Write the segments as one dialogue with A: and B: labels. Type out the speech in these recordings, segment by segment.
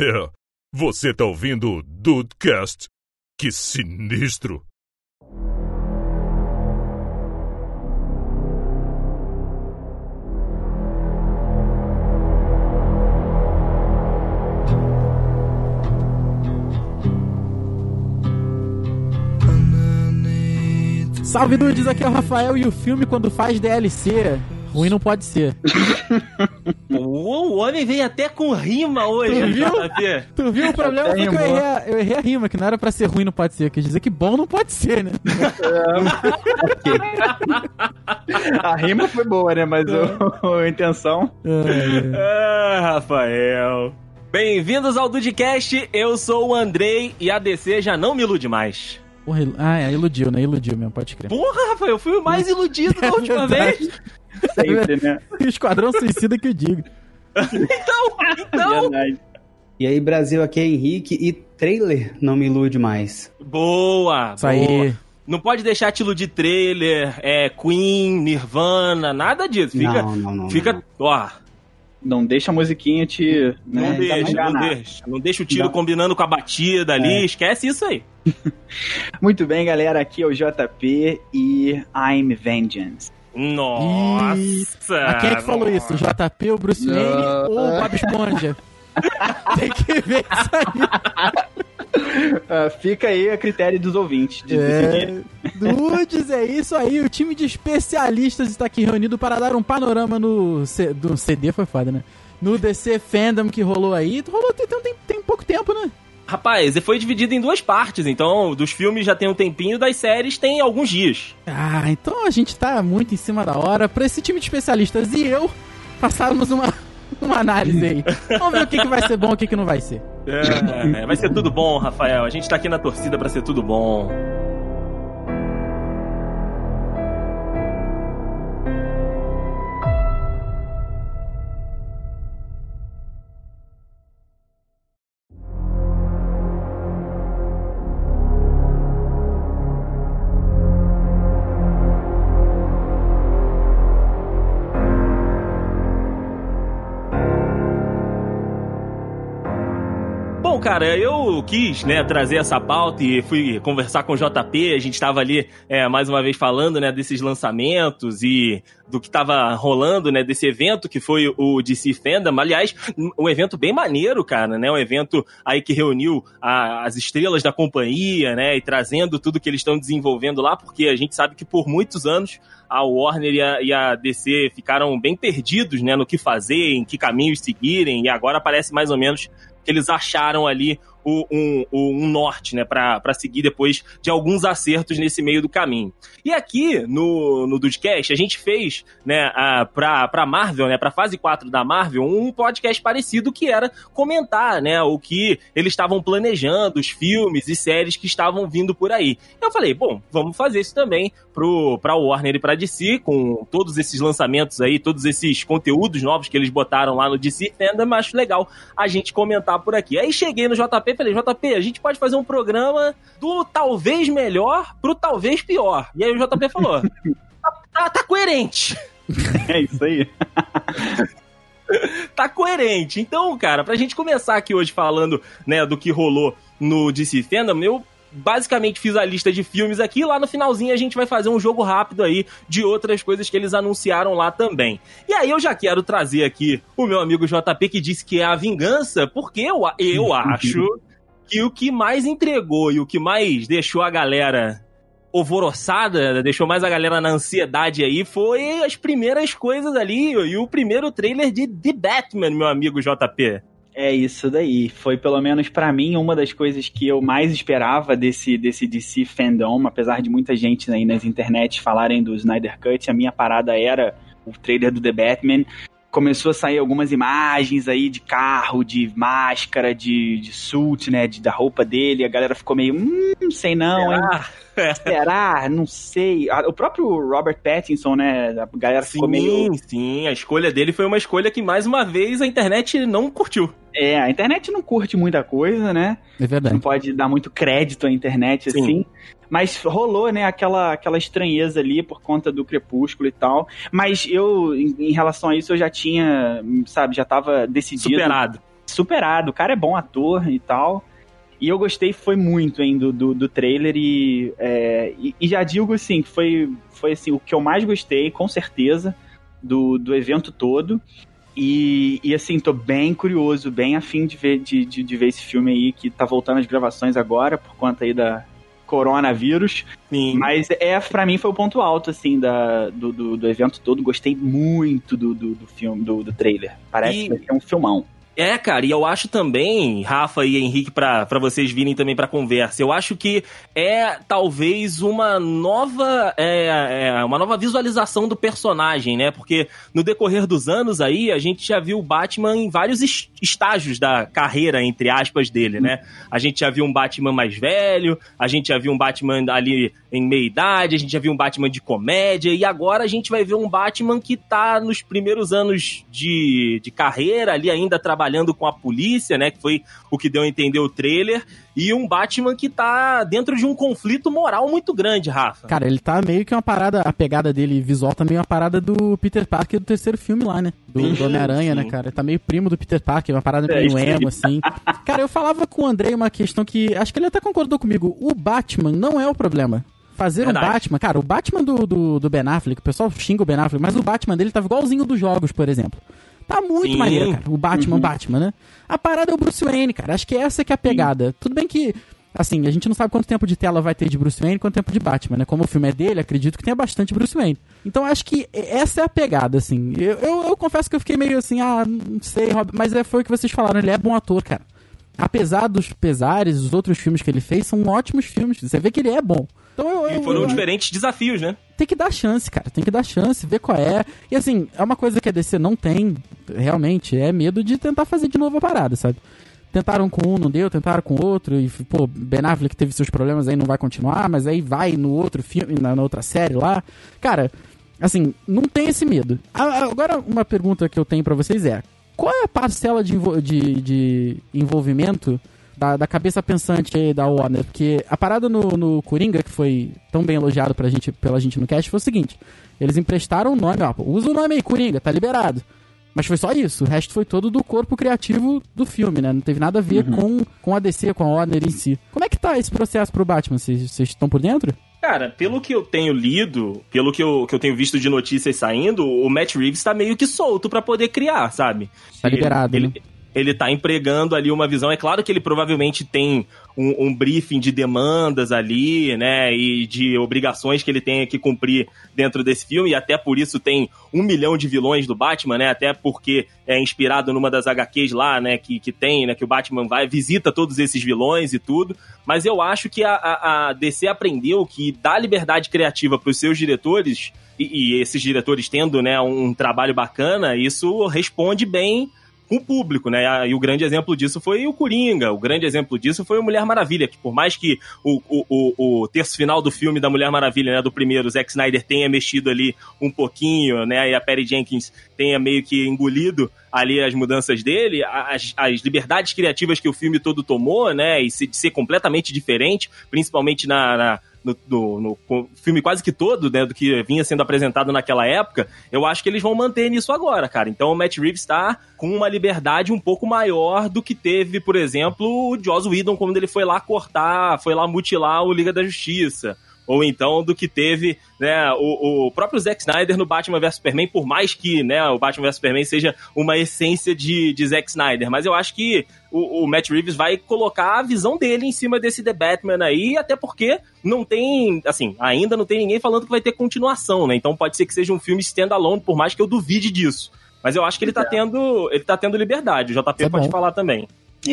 A: É, você tá ouvindo o Dudecast? Que sinistro!
B: Salve dudes, aqui é o Rafael e o filme quando faz DLC, ruim não pode ser.
C: o homem veio até com rima hoje,
B: Tu viu? Tu viu? O problema foi que eu errei, a, eu errei a rima, que não era pra ser ruim não pode ser, quer dizer que bom não pode ser, né?
D: A rima foi boa, né? Mas o- a intenção.
C: Ah, Rafael. Bem-vindos ao Dudcast, eu sou o Andrei e a DC já não me ilude mais.
B: Porra, ah, é, iludiu, né? Iludiu mesmo, pode crer.
C: Porra, Rafael, eu fui o mais iludido da última vez.
D: Sempre, né?
B: Esquadrão Suicida que eu digo.
C: Então, então.
D: Verdade.
E: E aí, Brasil, aqui é Henrique e trailer não me ilude mais.
C: Boa,
B: Isso aí.
C: boa. Não pode deixar te iludir trailer, é, Queen, Nirvana, nada disso. Fica,
E: não, não, não.
C: fica,
E: não.
C: ó,
D: Não deixa a musiquinha te.
C: não
D: né,
C: deixa, não deixa. Não deixa o tiro
D: Dá.
C: combinando com a batida ali, esquece isso aí.
D: Muito bem, galera. Aqui é o JP e I'm Vengeance.
C: Nossa!
B: Mas quem é que falou isso? O JP, o Bruce Wayne ou o Bob Esponja? Tem que ver isso aí.
D: Ah, fica aí a critério dos ouvintes. De.
B: É, Dudes, é isso aí. O time de especialistas está aqui reunido para dar um panorama no C- do CD, foi foda, né? No DC Fandom que rolou aí. Rolou tem, tem, tem pouco tempo, né?
C: Rapaz, ele foi dividido em duas partes, então dos filmes já tem um tempinho, das séries tem alguns dias.
B: Ah, então a gente tá muito em cima da hora. Pra esse time de especialistas e eu passarmos uma, uma análise aí. Vamos ver o que, que vai ser bom e o que, que não vai ser.
C: É, vai ser tudo bom, Rafael. A gente tá aqui na torcida pra ser tudo bom. Bom, cara, eu quis, né, trazer essa pauta e fui conversar com o JP. A gente tava ali, é, mais uma vez, falando, né, desses lançamentos e do que tava rolando, né, desse evento que foi o DC Fandom. Aliás, um evento bem maneiro, cara, né? Um evento aí que reuniu a- as estrelas da companhia, né, e trazendo tudo que eles estão desenvolvendo lá, porque a gente sabe que por muitos anos a Warner e a, e a DC ficaram bem perdidos, né, no que fazer, em que caminhos seguirem, e agora parece mais ou menos que eles acharam ali o- um, um norte, né, pra seguir depois de alguns acertos nesse meio do caminho. E aqui no, no Dudcast, a gente fez, né, a, pra, Marvel, né, pra fase 4 da Marvel, um podcast parecido que era comentar, né, o que eles estavam planejando, os filmes e séries que estavam vindo por aí. Eu falei, bom, vamos fazer isso também pro, pra Warner e pra DC, com todos esses lançamentos aí, todos esses conteúdos novos que eles botaram lá no DC Fandom, acho legal a gente comentar por aqui. Aí cheguei no JP falei, JP, a gente pode fazer um programa do talvez melhor pro talvez pior. E aí o JP falou, tá, tá- tá coerente.
D: É isso aí.
C: tá coerente. Então, cara, pra gente começar aqui hoje falando, né, do que rolou no DC Fandom, eu basicamente fiz a lista de filmes aqui, lá no finalzinho a gente vai fazer um jogo rápido aí de outras coisas que eles anunciaram lá também. E aí eu já quero trazer aqui o meu amigo JP que disse que é a vingança, porque eu, eu acho que o que mais entregou e o que mais deixou a galera alvoroçada, deixou mais a galera na ansiedade aí, foi as primeiras coisas ali e o primeiro trailer de The Batman, meu amigo JP.
D: É isso daí. Foi pelo menos pra mim uma das coisas que eu mais esperava desse desse DC fandom, apesar de muita gente aí nas internet falarem do Snyder Cut, a minha parada era o trailer do The Batman. Começou a sair algumas imagens aí de carro, de máscara, de, de suit, né, de, da roupa dele. A galera ficou meio, hum, sei não, hein? Será? Não sei. Ah, O próprio Robert Pattinson, né? A galera ficou meio.
C: sim, sim, a escolha dele foi uma escolha que mais uma vez a internet não curtiu.
D: É, a internet não curte muita coisa, né?
B: É verdade.
D: Não pode dar muito crédito à internet
C: Sim.
D: assim. Mas rolou, né, aquela, aquela estranheza ali por conta do crepúsculo e tal. Mas eu, em, em relação a isso, eu já tinha, sabe, já tava decidido.
C: Superado.
D: superado. O cara é bom ator e tal. E eu gostei, foi muito, hein, do, do, do trailer e, é, e, e, já digo, assim, que foi, foi assim, o que eu mais gostei, com certeza, do, do evento todo. E, e assim, tô bem curioso, bem afim de ver, de, de, de ver esse filme aí, que tá voltando às gravações agora, por conta aí da, coronavírus. Sim. Mas é, para mim foi o ponto alto, assim, da, do, do, do evento todo. Gostei muito do, do, do filme, do, do trailer. Parece e... que é um filmão.
C: É, cara, e eu acho também, Rafa e Henrique, para vocês virem também pra conversa, eu acho que é talvez uma nova é, é, uma nova visualização do personagem, né? Porque no decorrer dos anos aí, a gente já viu o Batman em vários estágios da carreira, entre aspas, dele, né? A gente já viu um Batman mais velho, a gente já viu um Batman ali em meia idade, a gente já viu um Batman de comédia, e agora a gente vai ver um Batman que tá nos primeiros anos de, de carreira, ali ainda trabalhando com a polícia, né? Que foi o que deu a entender o trailer. E um Batman que tá dentro de um conflito moral muito grande, Rafa.
B: Cara, ele tá meio que uma parada, a pegada dele visual também é uma parada do Peter Parker do terceiro filme lá, né? Do, do Homem-Aranha, né, cara? Ele tá meio primo do Peter Parker, uma parada meio é, emo, assim. Cara, eu falava com o Andrei uma questão que acho que ele até concordou comigo. O Batman não é o problema fazer Verdade. um Batman. Cara, o Batman do, do, do, Ben Affleck, o pessoal xinga o Ben Affleck, mas o Batman dele tava igualzinho dos jogos, por exemplo. Tá muito Sim. maneiro, cara. O Batman, uhum. Batman, né? A parada é o Bruce Wayne, cara. Acho que essa que é a pegada. Sim. Tudo bem que, assim, a gente não sabe quanto tempo de tela vai ter de Bruce Wayne e quanto tempo de Batman, né? Como o filme é dele, acredito que tenha bastante Bruce Wayne. Então acho que essa é a pegada, assim. Eu, eu, eu confesso que eu fiquei meio assim, ah, não sei, Rob, mas é, foi o que vocês falaram, ele é bom ator, cara. Apesar dos pesares, os outros filmes que ele fez são ótimos filmes. Você vê que ele é bom.
C: Então eu, eu, e foram eu, diferentes desafios, né?
B: Tem que dar chance, cara. Tem que dar chance, ver qual é. E assim, é uma coisa que a DC não tem, realmente, é medo de tentar fazer de novo a parada, sabe? Tentaram com um, não deu, tentaram com outro, e, pô, Ben Affleck teve seus problemas aí, não vai continuar, mas aí vai no outro filme, na, na outra série lá. Cara, assim, não tem esse medo. Agora, uma pergunta que eu tenho para vocês é: qual é a parcela de, de, de envolvimento da, da cabeça pensante aí da Warner, porque a parada no, no Coringa, que foi tão bem elogiado pra gente, pela gente no cast, foi o seguinte: eles emprestaram o nome, ó, usa o nome aí, Coringa, tá liberado. Mas foi só isso, o resto foi todo do corpo criativo do filme, né? Não teve nada a ver uhum. com, com a DC, com a Warner em si. Como é que tá esse processo pro Batman? Vocês estão por dentro?
C: Cara, pelo que eu tenho lido, pelo que eu, que eu tenho visto de notícias saindo, o Matt Reeves tá meio que solto para poder criar, sabe?
B: Tá liberado.
C: Ele,
B: né?
C: Ele tá empregando ali uma visão. É claro que ele provavelmente tem um, um, briefing de demandas ali, né? E de obrigações que ele tem que cumprir dentro desse filme, e até por isso tem um milhão de vilões do Batman, né? Até porque é inspirado numa das HQs lá, né? Que, que tem, né? Que o Batman vai, visita todos esses vilões e tudo. Mas eu acho que a, a, a DC aprendeu que dá liberdade criativa para os seus diretores. E, e, esses diretores tendo né, um trabalho bacana, isso responde bem com o público, né? E o grande exemplo disso foi o Coringa, o grande exemplo disso foi o Mulher Maravilha, que por mais que o, o, o, o terço final do filme da Mulher Maravilha, né, do primeiro, o Zack Snyder tenha mexido ali um pouquinho, né, e a Perry Jenkins tenha meio que engolido ali as mudanças dele, as, as liberdades criativas que o filme todo tomou, né, e de ser completamente diferente, principalmente na, na no, no, no, filme quase que todo, né, do que vinha sendo apresentado naquela época, eu acho que eles vão manter nisso agora, cara. Então o Matt Reeves está com uma liberdade um pouco maior do que teve, por exemplo, o Joss Whedon quando ele foi lá cortar, foi lá mutilar o Liga da Justiça ou então do que teve né, o, o próprio Zack Snyder no Batman vs Superman, por mais que né, o Batman vs Superman seja uma essência de, de Zack Snyder. Mas eu acho que o, o, Matt Reeves vai colocar a visão dele em cima desse The Batman aí, até porque não tem, assim, ainda não tem ninguém falando que vai ter continuação, né? Então pode ser que seja um filme standalone, por mais que eu duvide disso. Mas eu acho que ele tá é. tendo, ele tá tendo liberdade. O JP é pode falar também.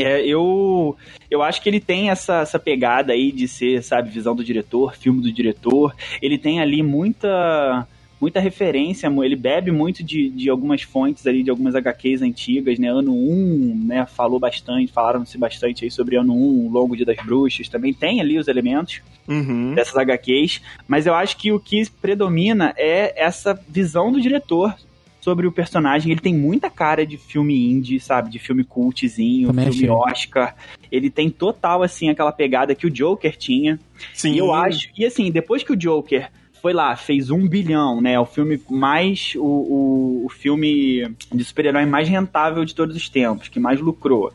D: É, eu, eu acho que ele tem essa, essa pegada aí de ser, sabe, visão do diretor, filme do diretor. Ele tem ali muita muita referência, ele bebe muito de, de algumas fontes ali, de algumas HQs antigas, né? Ano 1, né? Falou bastante, falaram-se bastante aí sobre ano 1, o Longo Dia das Bruxas, também tem ali os elementos uhum. dessas HQs, mas eu acho que o que predomina é essa visão do diretor sobre o personagem. Ele tem muita cara de filme indie, sabe? De filme cultzinho, Também filme achei. Oscar. Ele tem total, assim, aquela pegada que o Joker tinha. Sim. E eu acho. E assim, depois que o Joker foi lá, fez um bilhão, né? O filme mais. O, o, o filme de super-herói mais rentável de todos os tempos, que mais lucrou.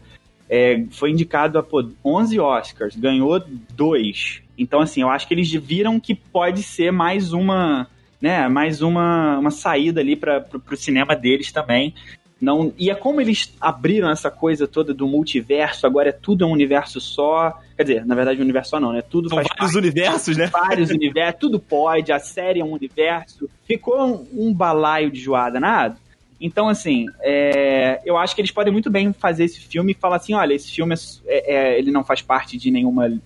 D: É, foi indicado a pô, 11 Oscars, ganhou dois. Então, assim, eu acho que eles viram que pode ser mais uma, né, mais uma, uma saída ali para o cinema deles também. Não, e é como eles abriram essa coisa toda do multiverso, agora é tudo um universo só. Quer dizer, na verdade, um universo só não, né? Tudo
C: São vários
D: parte,
C: universos, né?
D: vários universos, tudo pode, a série é um universo. Ficou um, um balaio de joada nada. Então, assim, é, eu acho que eles podem muito bem fazer esse filme e falar assim: olha, esse filme é, é, ele não faz parte de nenhuma,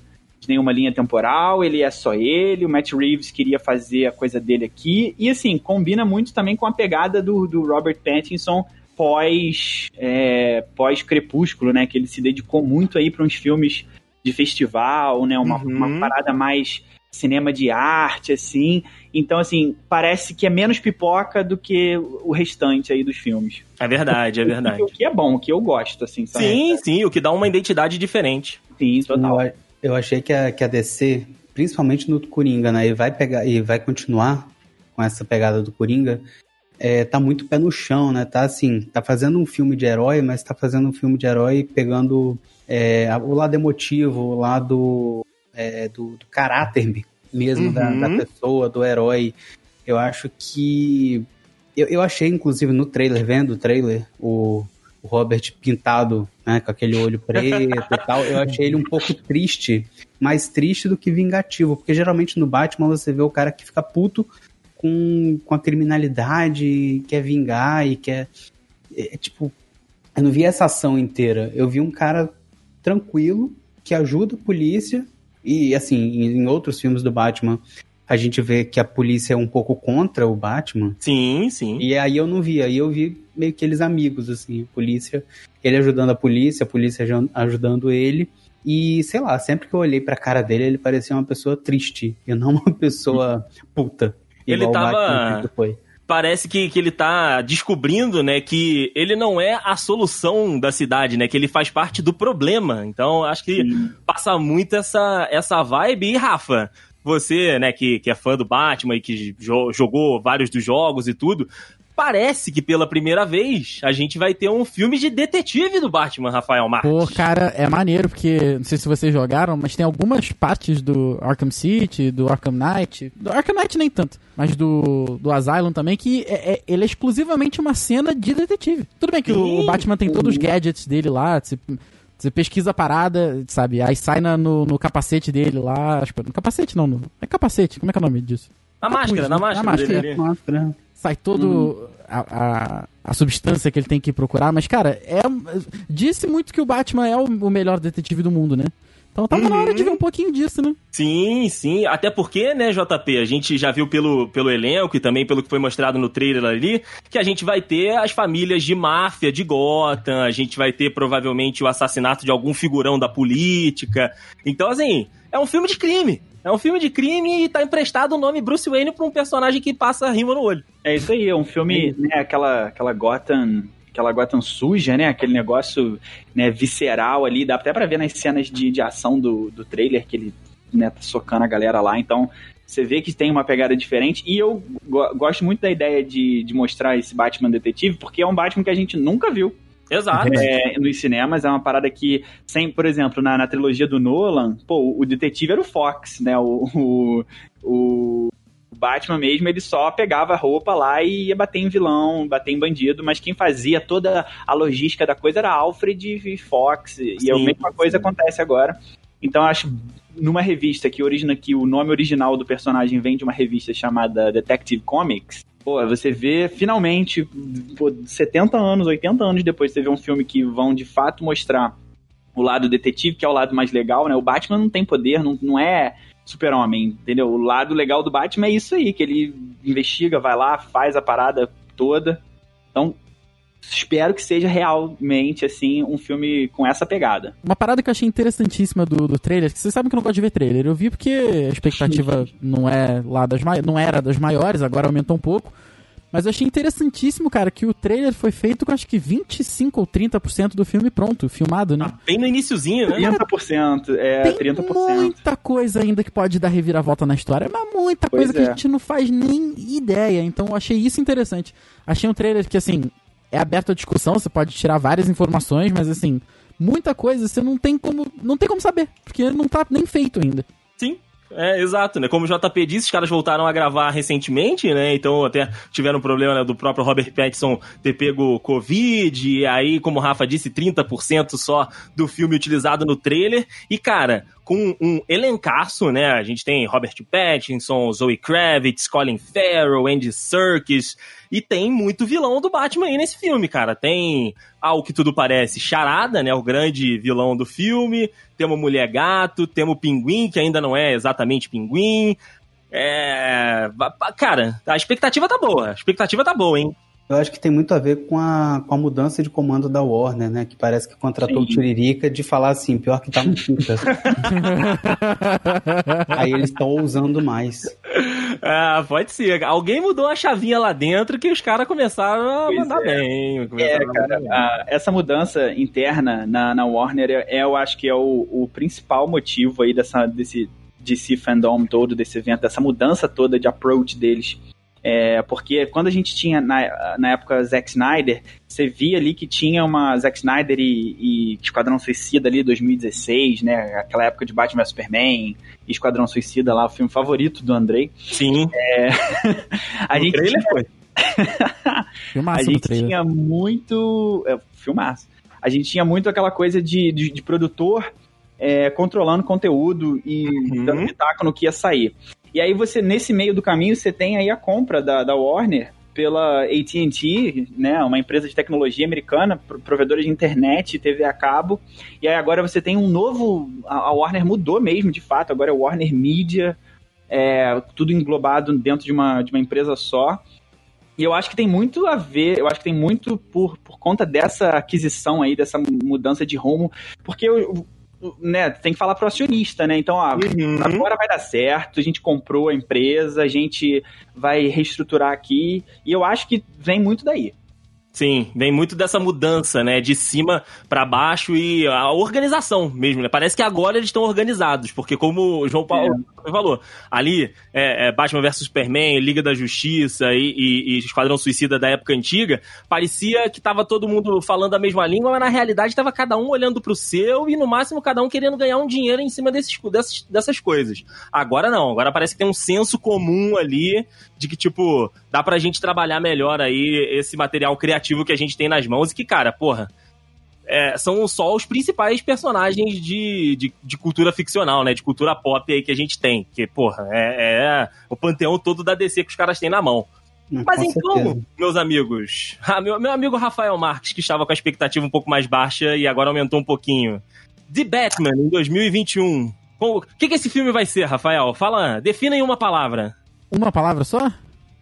D: de nenhuma linha temporal, ele é só ele. O Matt Reeves queria fazer a coisa dele aqui. E, assim, combina muito também com a pegada do, do Robert Pattinson pós é, pós Crepúsculo, né? Que ele se dedicou muito aí para uns filmes de festival, né? Uma,
C: Uhum.
D: uma parada mais cinema de arte, assim. Então, assim, parece que é menos pipoca do que o restante aí dos filmes.
C: É verdade, é verdade.
D: O que é bom, o que eu gosto, assim, sabe?
C: Sim, sim, o que dá uma identidade diferente.
D: Sim, total.
E: Eu, achei que a, que a DC, principalmente no Coringa, né? E vai pegar e vai continuar com essa pegada do Coringa. É, tá muito pé no chão, né? Tá assim, tá fazendo um filme de herói, mas tá fazendo um filme de herói pegando é, o lado emotivo, o lado é, do, do caráter mesmo da,
C: Uhum.
E: da pessoa, do herói. Eu acho que. Eu, eu achei, inclusive, no trailer, vendo o trailer, o, o Robert pintado, né, com aquele olho preto e tal, eu achei ele um pouco triste, mais triste do que vingativo, porque geralmente no Batman você vê o cara que fica puto com, com a criminalidade, quer vingar e quer. É, tipo, eu não vi essa ação inteira. Eu vi um cara tranquilo que ajuda a polícia. E assim, em em outros filmes do Batman, a gente vê que a polícia é um pouco contra o Batman.
C: Sim, sim.
E: E aí eu não vi, aí eu vi meio que eles amigos, assim, a polícia, ele ajudando a polícia, a polícia aju- ajudando ele. E, sei lá, sempre que eu olhei pra cara dele, ele parecia uma pessoa triste, e não uma pessoa puta.
C: Ele tava-
E: foi.
C: Parece que, que ele tá descobrindo, né, que ele não é a solução da cidade, né, que ele faz parte do problema. Então, acho que passa muito essa, essa vibe. E, Rafa, você, né, que, que é fã do Batman e que jo- jogou vários dos jogos e tudo, parece que pela primeira vez a gente vai ter um filme de detetive do Batman, Rafael Marques.
B: Pô, cara, é maneiro, porque não sei se vocês jogaram, mas tem algumas partes do Arkham City, do Arkham Knight. Do Arkham Knight nem tanto, mas do, do Asylum também, que é, é- ele é exclusivamente uma cena de detetive. Tudo bem que o, o Batman tem todos os gadgets dele lá, você, você pesquisa a parada, sabe? Aí sai na- no, no capacete dele lá. acho que- No capacete não, no, é capacete, como é que é o nome disso?
C: na máscara, na
B: Na
C: máscara,
B: máscara.
C: dele ali.
E: Máscara.
B: Sai todo a, a, a substância que ele tem que procurar, mas, cara, é. Disse muito que o Batman é o, o melhor detetive do mundo, né? Então tava na hora de ver um pouquinho disso, né?
C: Sim, sim. Até porque, né, JP, a gente já viu pelo, pelo elenco e também pelo que foi mostrado no trailer ali, que a gente vai ter as famílias de máfia de Gotham, a gente vai ter provavelmente o assassinato de algum figurão da política. Então, assim, é um filme de crime. É um filme de crime e tá emprestado o nome Bruce Wayne pra um personagem que passa rima no olho.
D: É isso aí, é um filme, né, aquela, aquela Gotham, aquela Gotham suja, né, aquele negócio, né, visceral ali, dá até pra ver nas cenas de, de ação do, do trailer que ele, né, tá socando a galera lá, então você vê que tem uma pegada diferente, e eu go- gosto muito da ideia de, de mostrar esse Batman detetive, porque é um Batman que a gente nunca viu,
C: Exato.
D: é, nos cinemas, é uma parada que, sem, por exemplo, na, na trilogia do Nolan, pô, o detetive era o Fox, né? O, o, o Batman mesmo, ele só pegava a roupa lá e ia bater em vilão, bater em bandido, mas quem fazia toda a logística da coisa era Alfred e Fox, e a
C: Sim,
D: mesma coisa
C: sim.
D: acontece agora. Então eu acho numa revista que origina que o nome original do personagem vem de uma revista chamada Detective Comics. Pô, você vê finalmente, pô, 70 anos, 80 anos depois, você vê um filme que vão de fato mostrar o lado detetive, que é o lado mais legal, né? O Batman não tem poder, não, não é super-homem, entendeu? O lado legal do Batman é isso aí, que ele investiga, vai lá, faz a parada toda. Então, espero que seja realmente, assim, um filme com essa pegada.
B: Uma parada que eu achei interessantíssima do, do trailer, que vocês sabem que eu não gosto de ver trailer. Eu vi porque a expectativa não é lá das não era das maiores, agora aumentou um pouco. Mas eu achei interessantíssimo, cara, que o trailer foi feito com acho que 25 ou 30% do filme pronto, filmado, né? Ah,
C: bem no iníciozinho, né?
D: 30%, é,
B: Tem
D: 30%.
B: muita coisa ainda que pode dar reviravolta na história, mas muita pois coisa é. que a gente não faz nem ideia. Então eu achei isso interessante. Achei um trailer que, assim, é aberto à discussão, você pode tirar várias informações, mas assim, muita coisa você não tem como, não tem como saber, porque não tá nem feito ainda.
C: Sim, é, exato, né? Como o JP disse, os caras voltaram a gravar recentemente, né? Então até tiveram problema né, do próprio Robert Pattinson ter pego Covid, e aí, como o Rafa disse, 30% só do filme utilizado no trailer. E, cara, com um elencaço, né? A gente tem Robert Pattinson, Zoe Kravitz, Colin Farrell, Andy Serkis, e tem muito vilão do Batman aí nesse filme, cara. Tem, ao que tudo parece, Charada, né? O grande vilão do filme. Temos Mulher Gato, temos Pinguim, que ainda não é exatamente Pinguim. É. Cara, a expectativa tá boa. A expectativa tá boa, hein?
E: Eu acho que tem muito a ver com a, com a mudança de comando da Warner, né? Que parece que contratou Sim. o Tiririca de falar assim, pior que tá no Tita. Aí eles estão ousando mais.
C: Ah, pode ser. Alguém mudou a chavinha lá dentro que os caras começaram a pois mandar é. bem.
D: É, cara, a, essa mudança interna na, na Warner, é, eu acho que é o, o principal motivo aí dessa, desse DC fandom todo, desse evento, dessa mudança toda de approach deles é, porque quando a gente tinha, na, na época, Zack Snyder, você via ali que tinha uma Zack Snyder e, e Esquadrão Suicida ali, 2016, né? Aquela época de Batman vs Superman e Esquadrão Suicida lá, o filme favorito do Andrei.
C: Sim.
D: É... a gente trailer tinha... foi. a gente tinha muito... É, filmaço. A gente tinha muito aquela coisa de, de, de produtor é, controlando conteúdo e uhum. dando pitaco no que ia sair. E aí você, nesse meio do caminho, você tem aí a compra da, da Warner pela AT&T, né, uma empresa de tecnologia americana, provedora de internet, TV a cabo. E aí agora você tem um novo, a Warner mudou mesmo, de fato, agora é Warner Media, é, tudo englobado dentro de uma, de uma empresa só. E eu acho que tem muito a ver, eu acho que tem muito por, por conta dessa aquisição aí, dessa mudança de rumo, porque né, tem que falar pro acionista, né? Então, ó, uhum. agora vai dar certo, a gente comprou a empresa, a gente vai reestruturar aqui, e eu acho que vem muito daí.
C: Sim, vem muito dessa mudança, né, de cima para baixo e a organização mesmo, né? Parece que agora eles estão organizados, porque como o João Paulo é. falou, ali é, é Batman vs Superman, Liga da Justiça e, e, e, Esquadrão Suicida da época antiga, parecia que tava todo mundo falando a mesma língua, mas na realidade tava cada um olhando pro seu e no máximo cada um querendo ganhar um dinheiro em cima desses, dessas, dessas coisas. Agora não, agora parece que tem um senso comum ali de que, tipo, dá pra gente trabalhar melhor aí esse material criativo que a gente tem nas mãos e que, cara, porra, é, são só os principais personagens de, de, de, cultura ficcional, né? De cultura pop aí que a gente tem. Que, porra, é, é o panteão todo da DC que os caras têm na mão. Hum, Mas com então, certeza. meus amigos, ah, meu, meu amigo Rafael Marques, que estava com a expectativa um pouco mais baixa e agora aumentou um pouquinho. The Batman, em 2021. O que, que esse filme vai ser, Rafael? Fala, defina em uma palavra.
B: Uma palavra só?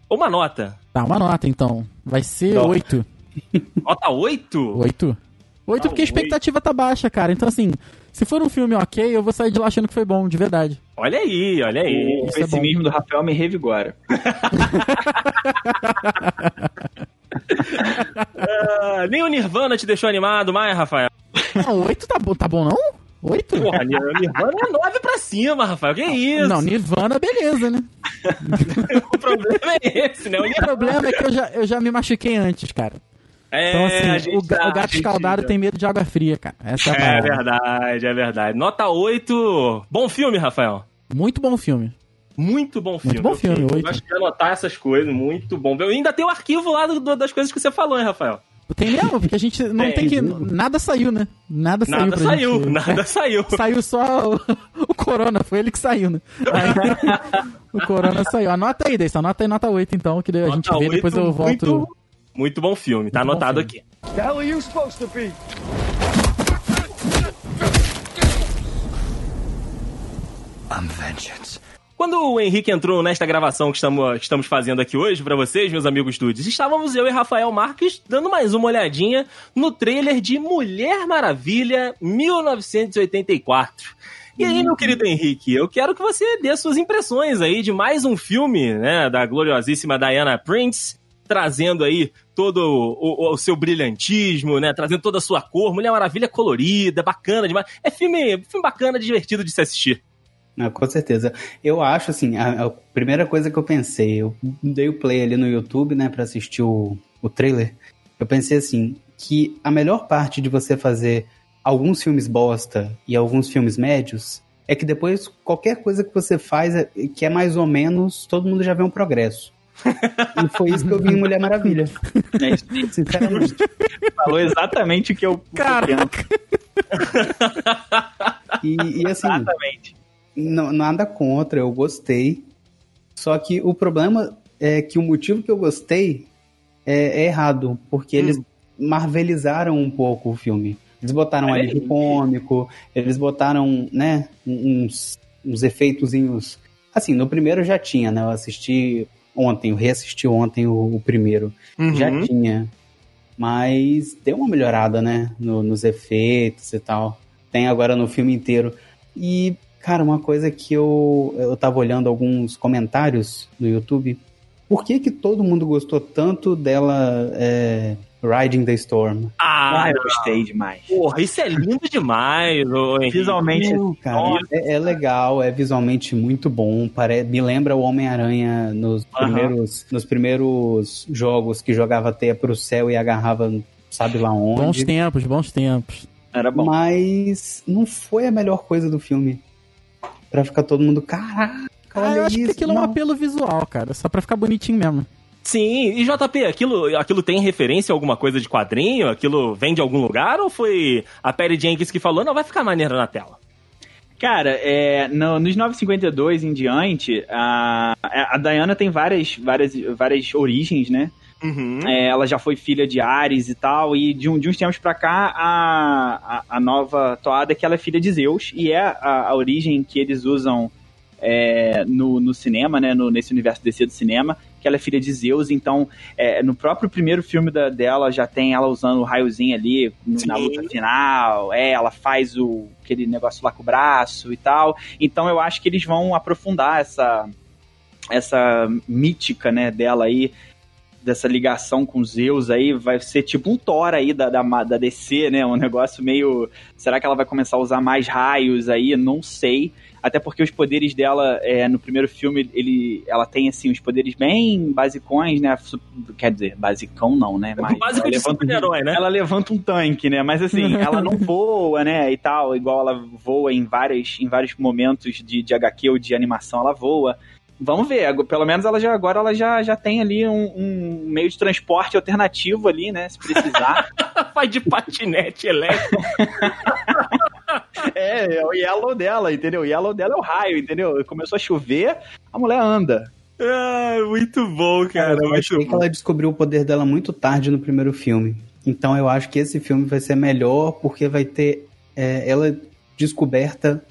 C: Uma nota.
B: Tá, uma nota então. Vai ser oito.
C: Nota oito?
B: Oito. Oito porque a expectativa tá baixa, cara. Então, assim, se for um filme ok, eu vou sair de lá achando que foi bom, de verdade.
C: Olha aí, olha aí.
D: O é pessimismo é do Rafael me revigora.
C: uh, nem o Nirvana te deixou animado mais, Rafael.
B: Não, oito tá bom, tá bom não? Oito?
C: Porra, Nirvana é nove pra cima, Rafael. Que isso?
B: Não, Nirvana, beleza, né?
C: o problema é esse, né? O,
B: o problema é que eu já, eu já me machuquei antes, cara. É, então, assim, o, tá, o, gato escaldado já... tem medo de água fria, cara. Essa é,
C: é verdade, é verdade. Nota 8. Bom filme, Rafael.
B: Muito bom filme.
C: Muito bom filme.
B: Muito bom filme,
C: eu, eu acho que anotar essas coisas, muito bom. Eu ainda tem o arquivo lá do, das coisas que você falou, hein, Rafael?
B: Tem mesmo, porque a gente não tem, tem que. Nada saiu, né? Nada saiu.
C: Nada saiu, gente... nada saiu.
B: Saiu só o, o, Corona, foi ele que saiu, né? Aí, o Corona saiu. Anota aí, Deison, anota aí nota 8 então, que a gente vê, depois eu volto.
C: Muito, muito bom filme, tá muito anotado filme. aqui. The hell are you supposed to be? I'm vengeance. Quando o Henrique entrou nesta gravação que estamos, que estamos fazendo aqui hoje para vocês, meus amigos dudes, estávamos eu e Rafael Marques dando mais uma olhadinha no trailer de Mulher Maravilha 1984. E aí, meu querido Henrique, eu quero que você dê suas impressões aí de mais um filme, né, da gloriosíssima Diana Prince, trazendo aí todo o, o, o, seu brilhantismo, né? Trazendo toda a sua cor. Mulher Maravilha colorida, bacana demais. É filme, filme bacana, divertido de se assistir.
E: Não, com certeza. Eu acho, assim, a, a, primeira coisa que eu pensei, eu dei o play ali no YouTube, né, pra assistir o, o trailer. Eu pensei assim, que a melhor parte de você fazer alguns filmes bosta e alguns filmes médios é que depois qualquer coisa que você faz é, que é mais ou menos, todo mundo já vê um progresso. e foi isso que eu vi em Mulher Maravilha. É sinceramente.
D: Falou exatamente o que eu
B: Caraca.
E: E, e assim, exatamente. Não, nada contra, eu gostei. Só que o problema é que o motivo que eu gostei é, é errado, porque hum. eles marvelizaram um pouco o filme. Eles botaram um alívio cômico, eles botaram, né, uns, uns efeitozinhos. Assim, no primeiro já tinha, né? Eu assisti ontem, eu reassisti ontem o, o primeiro. Uhum. Já tinha. Mas deu uma melhorada, né? No, nos efeitos e tal. Tem agora no filme inteiro. E, cara, uma coisa que eu, eu tava olhando alguns comentários no YouTube. Por que que todo mundo gostou tanto dela é, Riding the Storm.
D: Ah, ah eu gostei demais.
C: Porra, isso é lindo demais.
D: visualmente,
E: cara, é, é, legal, é visualmente muito bom. Pare... Me lembra o Homem-Aranha nos, primeiros, nos primeiros jogos que jogava teia pro céu e agarrava sabe lá onde.
B: Bons tempos, bons tempos.
E: Era bom. Mas não foi a melhor coisa do filme. Pra ficar todo mundo, caraca, olha ah, eu acho
B: isso.
E: que
B: aquilo não. é um apelo visual, cara. Só pra ficar bonitinho mesmo.
C: Sim, e JP, aquilo, aquilo tem referência a alguma coisa de quadrinho? Aquilo vem de algum lugar? Ou foi a Perry Jenkins que falou, não, vai ficar maneiro na tela?
D: Cara, é, no, nos 952 em diante, a, a Diana tem várias, várias, várias origens, né? Uhum. É, ela já foi filha de Ares e tal, e de, um, de uns tempos pra cá, a, a, a, nova toada é que ela é filha de Zeus, e é a, a origem que eles usam é, no, no cinema, né? No, nesse universo DC do cinema, que ela é filha de Zeus, então é, no próprio primeiro filme da, dela já tem ela usando o raiozinho ali Sim. na luta final, é, ela faz o aquele negócio lá com o braço e tal. Então eu acho que eles vão aprofundar essa essa mítica, né, dela aí dessa ligação com Zeus aí, vai ser tipo um Thor aí da, da, da DC, né? Um negócio meio. Será que ela vai começar a usar mais raios aí? Não sei. Até porque os poderes dela, é, no primeiro filme, ele, ela tem, assim, os poderes bem basicões, né? Quer dizer, basicão não, né?
C: Mas Básico de super-herói, né?
D: Ela levanta um tanque, né? Mas, assim, ela não voa, né? E tal, igual ela voa em, vários em vários momentos de, de HQ ou de animação, ela voa. Vamos ver, pelo menos ela já agora ela já, já tem ali um, um meio de transporte alternativo ali, né? Se precisar.
C: Vai de patinete elétrico.
D: é, é o yellow dela, entendeu? O yellow dela é o raio, entendeu? Começou a chover, a mulher anda.
C: Ah, muito bom, cara. Eu
E: acho que ela descobriu o poder dela muito tarde no primeiro filme. Então eu acho que esse filme vai ser melhor porque vai ter é, ela descoberta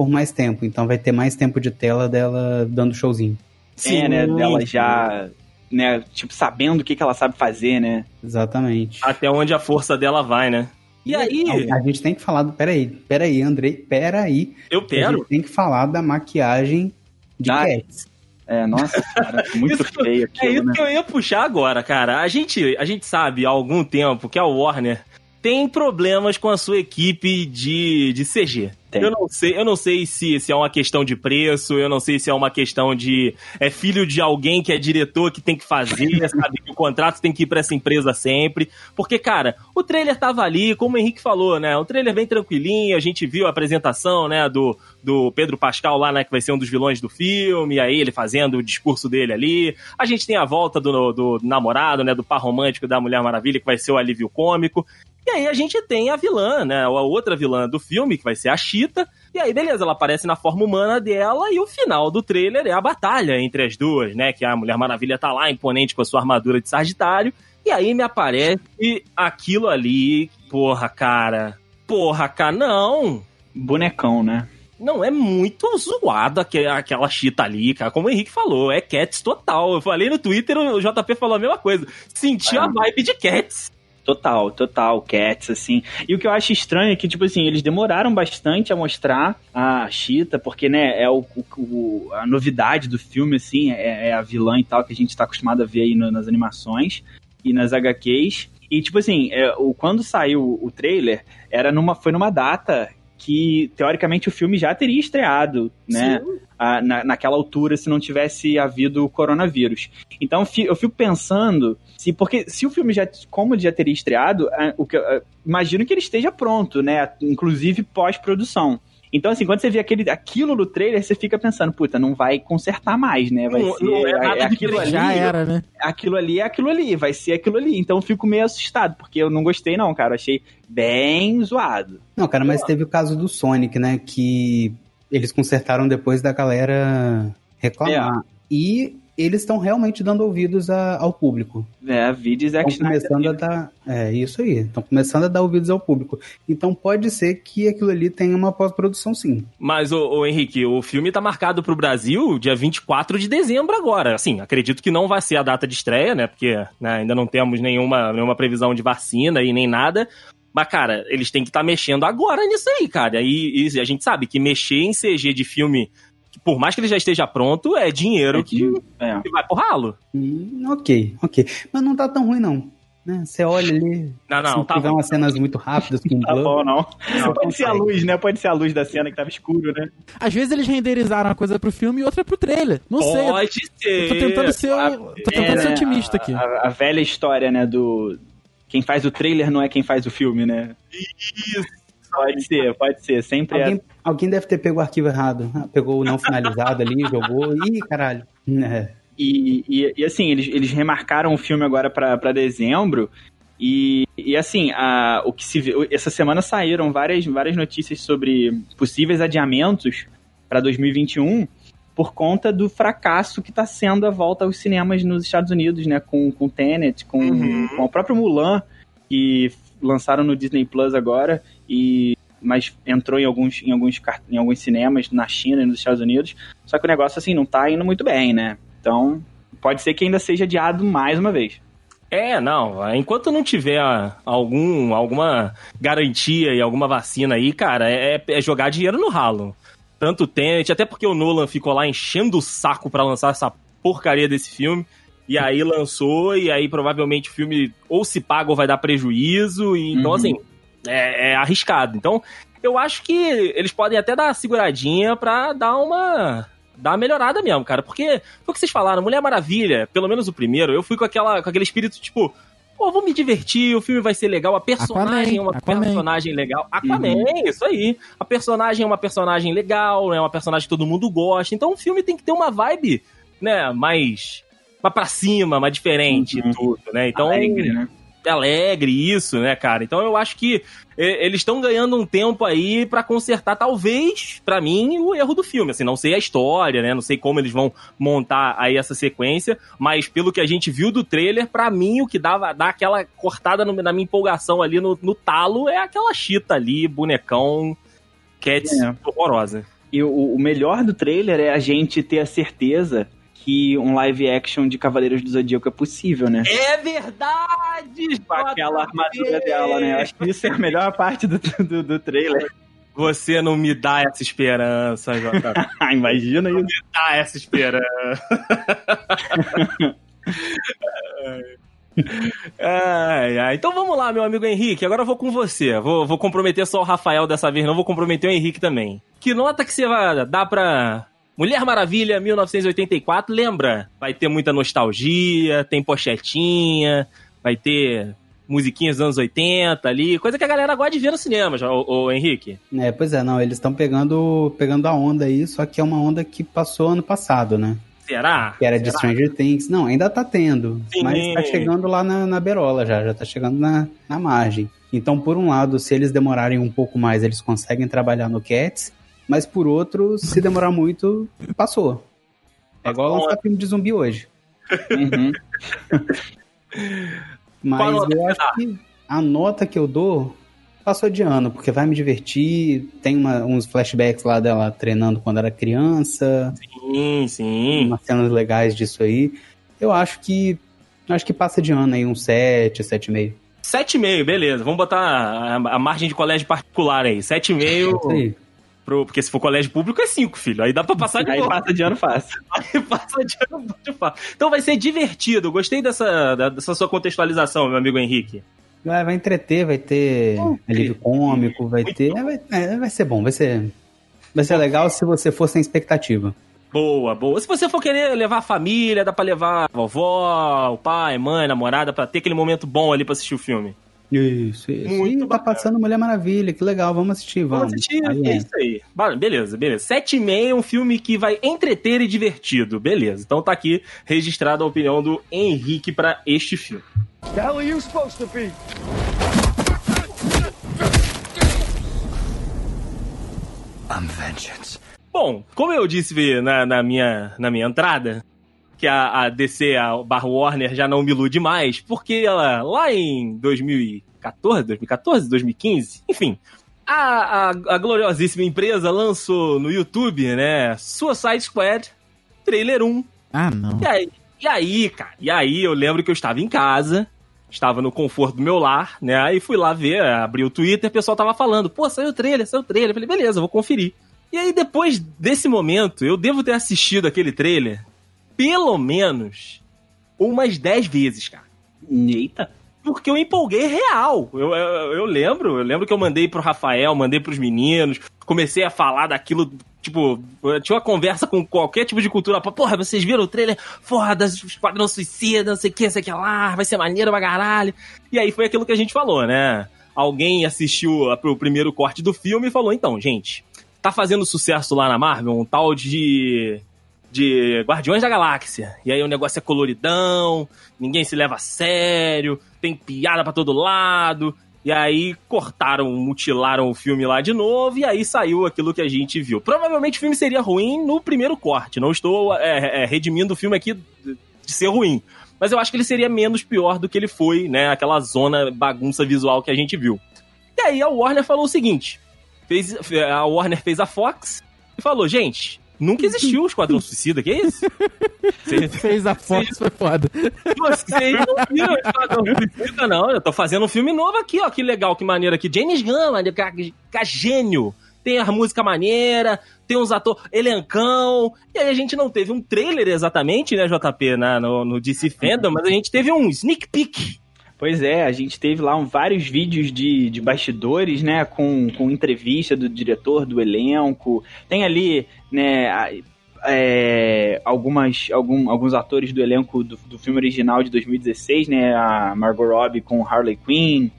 E: por mais tempo. Então vai ter mais tempo de tela dela dando showzinho.
D: Sim, é, né? Dela já, né? Tipo, sabendo o que, que ela sabe fazer, né?
E: Exatamente.
C: Até onde a força dela vai, né? E aí?
E: A gente tem que falar do. Peraí, peraí, Andrei, peraí.
C: Eu quero. A gente
E: tem que falar da maquiagem de ah, Cats.
D: É, nossa, cara, muito isso, feio aquilo,
C: É isso
D: né?
C: que eu ia puxar agora, cara. A gente, a gente sabe há algum tempo que a Warner tem problemas com a sua equipe de, de CG. Tem. Eu não sei, eu não sei se, se é uma questão de preço, eu não sei se é uma questão de é filho de alguém que é diretor que tem que fazer, sabe que o contrato tem que ir para essa empresa sempre. Porque cara, o trailer tava ali, como o Henrique falou, né? O trailer bem tranquilinho, a gente viu a apresentação, né, do, do Pedro Pascal lá, né, que vai ser um dos vilões do filme, aí ele fazendo o discurso dele ali. A gente tem a volta do, do namorado, né, do par romântico da Mulher Maravilha, que vai ser o alívio cômico. E aí a gente tem a vilã, né? A outra vilã do filme, que vai ser a Cheetah. E aí, beleza, ela aparece na forma humana dela e o final do trailer é a batalha entre as duas, né? Que a Mulher Maravilha tá lá, imponente com a sua armadura de Sagitário. E aí me aparece aquilo ali. Porra, cara. Porra, cara, não.
D: Bonecão, né?
C: Não, é muito zoada aquela chita ali, cara. Como o Henrique falou, é Cats total. Eu falei no Twitter, o JP falou a mesma coisa. Senti é. a vibe de Cats.
D: Total, total, Cats, assim. E o que eu acho estranho é que, tipo assim, eles demoraram bastante a mostrar a Cheetah, porque, né, é o, o a novidade do filme, assim, é, é, a vilã e tal, que a gente tá acostumado a ver aí no, nas animações e nas HQs. E, tipo assim, é, o, quando saiu o trailer, era numa, foi numa data que, teoricamente, o filme já teria estreado, né? A, na, naquela altura, se não tivesse havido o coronavírus. Então, eu fico pensando se, porque se o filme já, como já teria estreado, o que, imagino que ele esteja pronto, né? Inclusive pós-produção. Então, assim, quando você vê aquele, aquilo no trailer, você fica pensando, puta, não vai consertar mais, né? Vai
C: não,
D: ser
C: não é nada
D: é aquilo ali.
B: Já era, né?
D: Aquilo ali é aquilo ali, vai ser aquilo ali. Então eu fico meio assustado, porque eu não gostei, não, cara. achei bem zoado.
E: Não, cara, mas teve o caso do Sonic, né? Que eles consertaram depois da galera reclamar. É. E eles estão realmente dando ouvidos a, ao público.
D: É, a vídeos
E: Estão começando a dar. É, isso aí. Estão começando a dar ouvidos ao público. Então pode ser que aquilo ali tenha uma pós-produção, sim.
C: Mas, o Henrique, o filme tá marcado pro Brasil dia 24 de dezembro agora. Assim, acredito que não vai ser a data de estreia, né? Porque né, ainda não temos nenhuma, nenhuma previsão de vacina e nem nada. Mas, cara, eles têm que estar tá mexendo agora nisso aí, cara. E, e, a gente sabe que mexer em CG de filme por mais que ele já esteja pronto, é dinheiro é que, é. que, vai pro ralo.
E: Hum, ok, ok. Mas não tá tão ruim, não. Né? Você olha ali.
C: Não, não,
E: se
C: tá
E: tiver umas cenas muito rápidas com
D: tá bom, não. não pode ser a luz, né? Pode ser a luz da cena que tava escuro, né?
B: Às vezes eles renderizaram uma coisa pro filme e outra pro trailer. Não
C: pode
B: sei.
C: Pode ser.
B: Tô tentando ser, a, tô tentando é, ser otimista aqui.
D: A, a, velha história, né, do. Quem faz o trailer não é quem faz o filme, né?
C: Isso.
D: Pode ser, pode ser. Sempre
E: alguém,
D: é.
E: Alguém deve ter pego o arquivo errado. Ah, pegou o não finalizado ali, jogou. Ih, caralho. É.
D: E, e, e, assim, eles, eles remarcaram o filme agora para dezembro. E, e assim, a, o que se vê, essa semana saíram várias, várias notícias sobre possíveis adiamentos para 2021 por conta do fracasso que está sendo a volta aos cinemas nos Estados Unidos, né? Com, com Tenet, com, uhum. com o próprio Mulan, que lançaram no Disney Plus agora. E mas entrou em alguns, em alguns, em alguns cinemas na China e nos Estados Unidos. Só que o negócio, assim, não tá indo muito bem, né? Então, pode ser que ainda seja adiado mais uma vez.
C: É, não. Enquanto não tiver algum, alguma garantia e alguma vacina aí, cara, é, é jogar dinheiro no ralo. Tanto o Tenet, até porque o Nolan ficou lá enchendo o saco para lançar essa porcaria desse filme. E aí lançou, e aí provavelmente o filme ou se paga ou vai dar prejuízo. E, então, uhum. assim, é, é arriscado. Então, eu acho que eles podem até dar uma seguradinha pra dar uma dar uma melhorada mesmo, cara. Porque foi o que vocês falaram, Mulher Maravilha, pelo menos o primeiro, eu fui com, aquela, com aquele espírito, tipo, pô, vou me divertir, o filme vai ser legal, a personagem é uma Aquaman. personagem legal. Aquaman, uhum. isso aí. A personagem é uma personagem legal, é uma personagem que todo mundo gosta. Então o filme tem que ter uma vibe, né, mais. mais pra cima, mais diferente uhum. tudo, né? Então. Alegre, né? Alegre isso, né, cara? Então eu acho que eles estão ganhando um tempo aí para consertar, talvez, para mim, o erro do filme. Assim, não sei a história, né? Não sei como eles vão montar aí essa sequência, mas pelo que a gente viu do trailer, para mim, o que dava, dá aquela cortada no, na minha empolgação ali no, no talo é aquela chita ali, bonecão, Cats é. horrorosa.
D: E o, o melhor do trailer é a gente ter a certeza que um live action de Cavaleiros do Zodíaco é possível, né?
C: É verdade!
D: Com aquela armadura dela, né? Acho que isso é a melhor parte do, do, do trailer.
C: Você não me dá essa esperança, Jota.
D: Imagina
C: não
D: isso.
C: me dá essa esperança. ai, ai. Então vamos lá, meu amigo Henrique. Agora eu vou com você. Vou, vou comprometer só o Rafael dessa vez, não vou comprometer o Henrique também. Que nota que você vai dar pra Mulher Maravilha 1984, lembra? Vai ter muita nostalgia, tem pochetinha, vai ter musiquinhas dos anos 80 ali, coisa que a galera gosta de ver no cinema, já, o, Henrique.
E: É, pois é, não, eles estão pegando, pegando a onda aí, só que é uma onda que passou ano passado, né?
C: Será?
E: Que era
C: Será?
E: de Stranger Things. Não, ainda tá tendo. Sim. Mas tá chegando lá na, na berola já, já tá chegando na, na margem. Então, por um lado, se eles demorarem um pouco mais, eles conseguem trabalhar no Cats mas por outro, se demorar muito, passou. É igual lançar filme de zumbi hoje. Uhum. mas eu acho que a nota que eu dou passou de ano, porque vai me divertir. Tem uma, uns flashbacks lá dela treinando quando era criança.
C: Sim, sim.
E: Umas cenas legais disso aí. Eu acho que. Acho que passa de ano aí, um 7, 7,5.
C: 7,5, beleza. Vamos botar a, a, margem de colégio particular aí. 7,5. Pro, porque se for colégio público é 5, filho. Aí dá pra passar de
D: Aí passa de ano fácil.
C: Aí passa de ano de fácil. Então vai ser divertido. Gostei dessa, dessa sua contextualização, meu amigo Henrique.
E: Vai, vai entreter, vai ter alívio cômico, vai ter. É, vai, é, vai ser bom, vai ser. Vai ser legal se você for sem expectativa.
C: Boa, boa. Se você for querer levar a família, dá pra levar a vovó, o pai, mãe, namorada, pra ter aquele momento bom ali pra assistir o filme.
E: Isso, isso. Muito Ih, tá passando Mulher Maravilha, que legal, vamos assistir, vamos. Vamos assistir,
C: aí, é isso aí. Beleza, beleza. Sete e meia, um filme que vai entreter e divertido, beleza. Então tá aqui registrada a opinião do Henrique para este filme. The hell are you supposed to be? I'm vengeance. Bom, como eu disse na, na, minha, na minha entrada, que a, a DC, a barra Warner, já não me ilude mais, porque ela, lá em 2014, 2014, 2015, enfim, a, a, a gloriosíssima empresa lançou no YouTube, né, Suicide Squad, trailer 1.
B: Ah, não.
C: E aí, e aí, cara, e aí eu lembro que eu estava em casa, estava no conforto do meu lar, né, aí fui lá ver, abri o Twitter, o pessoal tava falando, pô, saiu o trailer, saiu o trailer. Eu falei, beleza, vou conferir. E aí, depois desse momento, eu devo ter assistido aquele trailer pelo menos umas 10 vezes, cara.
D: Eita.
C: Porque eu empolguei real. Eu, eu, eu, lembro, eu lembro que eu mandei pro Rafael, mandei pros meninos, comecei a falar daquilo, tipo, tinha uma conversa com qualquer tipo de cultura. Porra, vocês viram o trailer? Foda, Esquadrão Suicida, não sei o que, não sei o que lá, vai ser maneiro pra caralho. E aí foi aquilo que a gente falou, né? Alguém assistiu o primeiro corte do filme e falou, então, gente, tá fazendo sucesso lá na Marvel, um tal de de Guardiões da Galáxia. E aí o negócio é coloridão, ninguém se leva a sério, tem piada para todo lado. E aí cortaram, mutilaram o filme lá de novo, e aí saiu aquilo que a gente viu. Provavelmente o filme seria ruim no primeiro corte. Não estou é, é, redimindo o filme aqui de ser ruim. Mas eu acho que ele seria menos pior do que ele foi, né? Aquela zona bagunça visual que a gente viu. E aí a Warner falou o seguinte: fez, a Warner fez a Fox e falou, gente, nunca existiu o Esquadrão Suicida, que é isso?
B: Você fez a Fox, foi foda.
C: Vocês não viram o Esquadrão Suicida, não. Eu tô fazendo um filme novo aqui, ó, que legal, que maneiro aqui. James Gunn, maneiro, que, que gênio. Tem a música maneira, tem uns atores, elencão. E aí a gente não teve um trailer exatamente, né, JP, na, no, no DC Fandom, mas a gente teve um sneak peek
D: Pois é, a gente teve lá um, vários vídeos de, de bastidores, né, com, com entrevista do diretor, do elenco. Tem ali, né, é, algumas, algum, alguns atores do elenco do, do, filme original de 2016, né, a Margot Robbie com Harley Quinn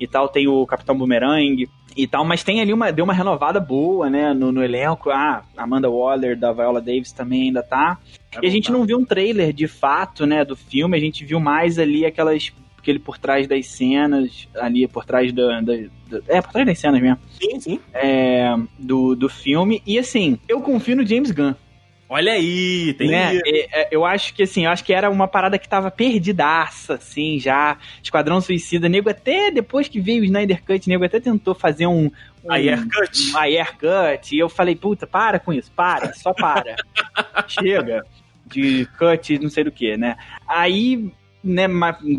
D: e tal, tem o Capitão Boomerang e tal, mas tem ali uma, deu uma renovada boa, né, no, no elenco, ah, Amanda Waller, da Viola Davis também ainda tá. É e a gente não viu um trailer de fato, né, do filme, a gente viu mais ali aquelas aquele por trás das cenas, ali por trás da, da, da, É, por trás das cenas mesmo.
C: Sim, sim.
D: É, do, do filme. E assim, eu confio no James Gunn.
C: Olha aí, tem né?
D: É, é, eu acho que assim, eu acho que era uma parada que tava perdidaça, assim, já. Esquadrão Suicida, nego até depois que veio o Snyder Cut, nego até tentou fazer um. um
C: Air Cut.
D: Um Air Cut. E eu falei, puta, para com isso, para, só para. Chega de cut, não sei do que, né? Aí né,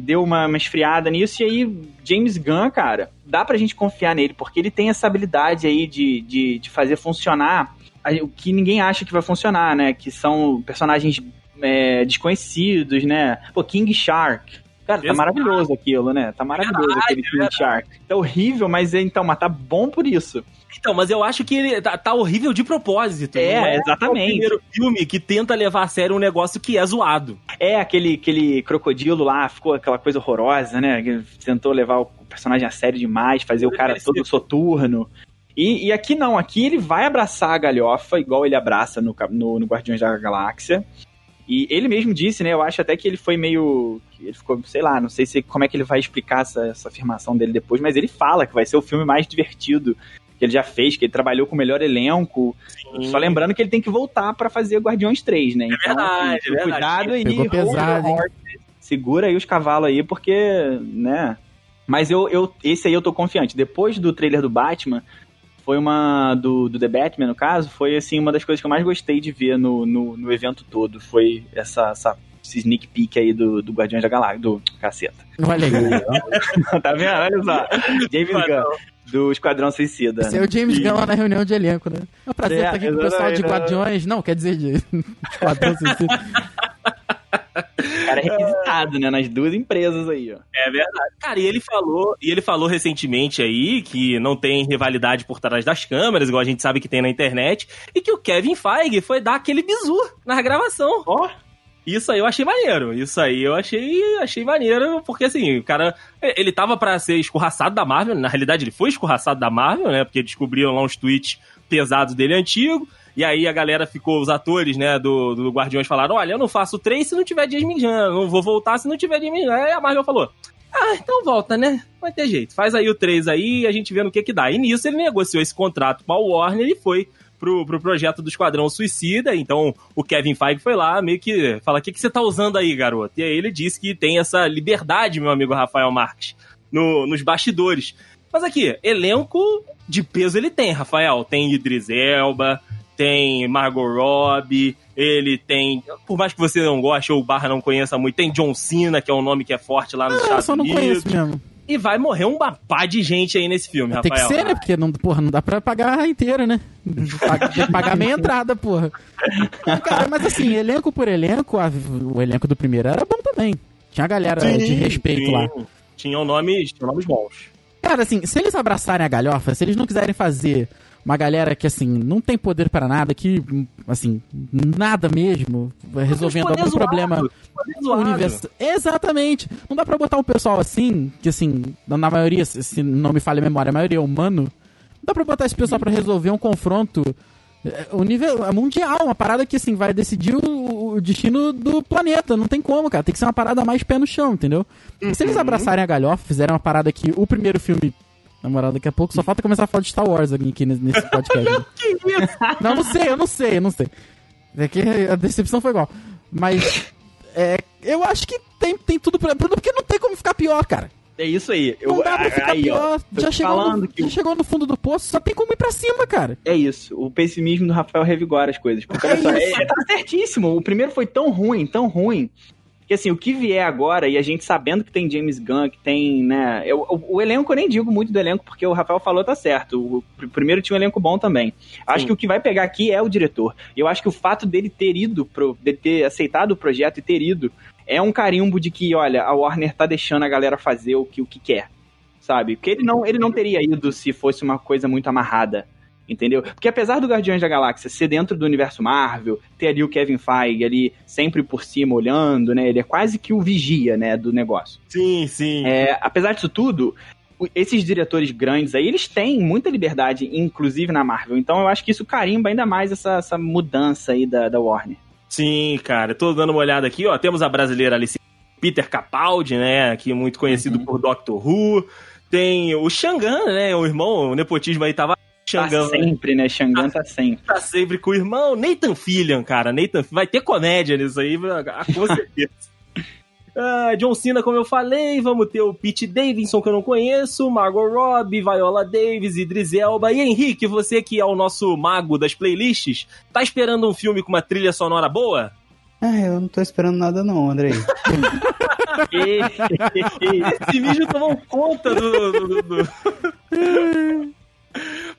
D: deu uma, uma esfriada nisso, e aí James Gunn, cara, dá pra gente confiar nele, porque ele tem essa habilidade aí de, de, de fazer funcionar o que ninguém acha que vai funcionar, né? Que são personagens é, desconhecidos, né? Pô, King Shark. Cara, tá maravilhoso aquilo, né? Tá maravilhoso verdade, aquele King Shark. Tá horrível, mas então, mas tá bom por isso.
C: Então, mas eu acho que ele tá, tá horrível de propósito.
D: É, é exatamente. É o
C: primeiro filme que tenta levar a sério um negócio que é zoado.
D: É, aquele, aquele crocodilo lá, ficou aquela coisa horrorosa, né? Tentou levar o personagem a sério demais, fazer o cara todo soturno. E, e, aqui não, aqui ele vai abraçar a galhofa, igual ele abraça no, no, no Guardiões da Galáxia. E ele mesmo disse, né? Eu acho até que ele foi meio. Ele ficou, sei lá, não sei se como é que ele vai explicar essa, essa afirmação dele depois, mas ele fala que vai ser o filme mais divertido que ele já fez, que ele trabalhou com o melhor elenco. Sim. Só lembrando que ele tem que voltar para fazer Guardiões 3, né?
C: É então, verdade, assim, é verdade.
D: cuidado aí,
B: Pegou pesado,
D: segura aí os cavalos aí, porque, né? Mas eu, eu, esse aí eu tô confiante. Depois do trailer do Batman, foi uma. Do, do The Batman, no caso, foi assim, uma das coisas que eu mais gostei de ver no, no, no evento todo. Foi essa, essa sneak peek aí do, do Guardiões da Galáxia, do caceta.
B: Olha aí.
D: tá vendo? Olha só. James Gunn. Do Esquadrão Suicida.
B: Esse é o James Gunn lá na reunião de elenco, né? É um prazer
D: É,
B: estar aqui com o pessoal de
D: exatamente,
B: Guardiões. Não, quer dizer, de Esquadrão Suicida.
D: O cara é requisitado, né? Nas duas empresas aí, ó.
C: É verdade. Cara, e ele falou, e ele falou recentemente aí que não tem rivalidade por trás das câmeras, igual a gente sabe que tem na internet, e que o Kevin Feige foi dar aquele bizu na gravação.
D: Ó.
C: Isso aí eu achei maneiro. Isso aí eu achei, achei maneiro, porque assim, o cara, ele tava pra ser escorraçado da Marvel, na realidade ele foi escorraçado da Marvel, né? Porque descobriram lá uns tweets pesados dele antigo. E aí a galera ficou, os atores, né, do, do Guardiões falaram: olha, eu não faço três se não tiver James Gunn, não vou voltar se não tiver James Gunn. Aí a Marvel falou: ah, então volta, né? Vai ter jeito. Faz aí o 3 aí e a gente vê no que que dá. E nisso ele negociou esse contrato com a Warner e foi pro, pro projeto do Esquadrão Suicida. Então o Kevin Feige foi lá meio que fala: o que, que você tá usando aí, garoto? E aí ele disse que tem essa liberdade, meu amigo Rafael Marques, no, nos bastidores. Mas aqui, elenco de peso ele tem, Rafael. Tem Idris Elba, tem Margot Robbie, ele tem, por mais que você não goste ou o Barra não conheça muito, tem John Cena, que é um nome que é forte lá nos
B: Ah, eu
C: Estados
B: só não
C: Unidos.
B: conheço mesmo.
C: E vai morrer uma pá de gente aí nesse filme,
B: Tem que
C: Rafael.
B: ser, né? Porque não, porra, não dá pra pagar inteira, né? Tem que pagar meia entrada, porra. Cara, mas assim, elenco por elenco, a- o elenco do primeiro era bom também. Tinha a galera de respeito
C: sim.
B: lá.
C: Tinham nomes, tinham nomes bons.
B: Cara, assim, se eles abraçarem a galhofa, se eles não quiserem fazer uma galera que, assim, não tem poder para nada, que, assim, nada mesmo, resolvendo algum
C: zoado,
B: problema universo. Exatamente. Não dá pra botar um pessoal assim, que, assim, na maioria, se não me falha a memória, a maioria é humano. Não dá pra botar esse pessoal pra resolver um confronto é, o nível é mundial, uma parada que assim vai decidir o, o destino do planeta. Não tem como, cara. Tem que ser uma parada mais pé no chão, entendeu? Se eles abraçarem a galhofa, fizerem uma parada que o primeiro filme. Na moral, daqui a pouco só falta começar a falar de Star Wars aqui nesse podcast. né? Não, não sei, eu não sei, eu não sei. É que a decepção foi igual. Mas é, eu acho que tem, tem tudo pra. Porque não tem como ficar pior, cara.
D: É isso aí. Eu,
B: Não dá pra ficar
D: aí,
B: pior.
D: ó,
B: já chegou, no,
D: que
B: já chegou no fundo do poço, só tem como ir pra cima, cara.
D: É isso. O pessimismo do Rafael revigora as coisas. Porque olha só,
B: É isso.
D: é, tá certíssimo. O primeiro foi tão ruim, tão ruim. Que assim, o que vier agora, e a gente sabendo que tem James Gunn, que tem, né. Eu, o, o elenco eu nem digo muito do elenco, porque o Rafael falou tá certo. O, pr- primeiro tinha um elenco bom também. Acho
C: Sim.
D: que o que vai pegar aqui é o diretor. E eu acho que o fato dele ter ido, pro, dele ter aceitado o projeto e ter ido, é um carimbo de que, olha, a Warner tá deixando a galera fazer o que, o que quer. Sabe? Porque ele não, ele não teria ido se fosse uma coisa muito amarrada. Entendeu? Porque apesar do Guardiões da Galáxia ser dentro do universo Marvel, ter ali o Kevin Feige ali sempre por cima olhando, né? Ele é quase que o vigia, né, do negócio.
C: Sim, sim.
D: É, apesar disso tudo, esses diretores grandes aí, eles têm muita liberdade, inclusive na Marvel. Então eu acho que isso carimba ainda mais essa, essa mudança aí da, da Warner.
C: Sim, cara. Eu tô dando uma olhada aqui, ó. Temos a brasileira Alice Peter Capaldi, né? Aqui muito conhecido
D: Uhum.
C: por Doctor Who. Tem o Xangan, né? O irmão, o nepotismo aí tava.
D: Tá
C: Xangan
D: sempre, né? Xangan tá sempre.
C: tá sempre com o irmão. Nathan Fillion, cara. Nathan vai ter comédia nisso aí, ah, com certeza. Ah, John Cena, como eu falei, vamos ter o Pete Davidson, que eu não conheço, Margot Robbie, Viola Davis, Idris Elba. E Henrique, você que é o nosso mago das playlists, tá esperando um filme com uma trilha sonora boa?
E: Ah, eu não tô esperando nada não, Andrei.
C: Esse vídeo tomou conta do. do- do- do-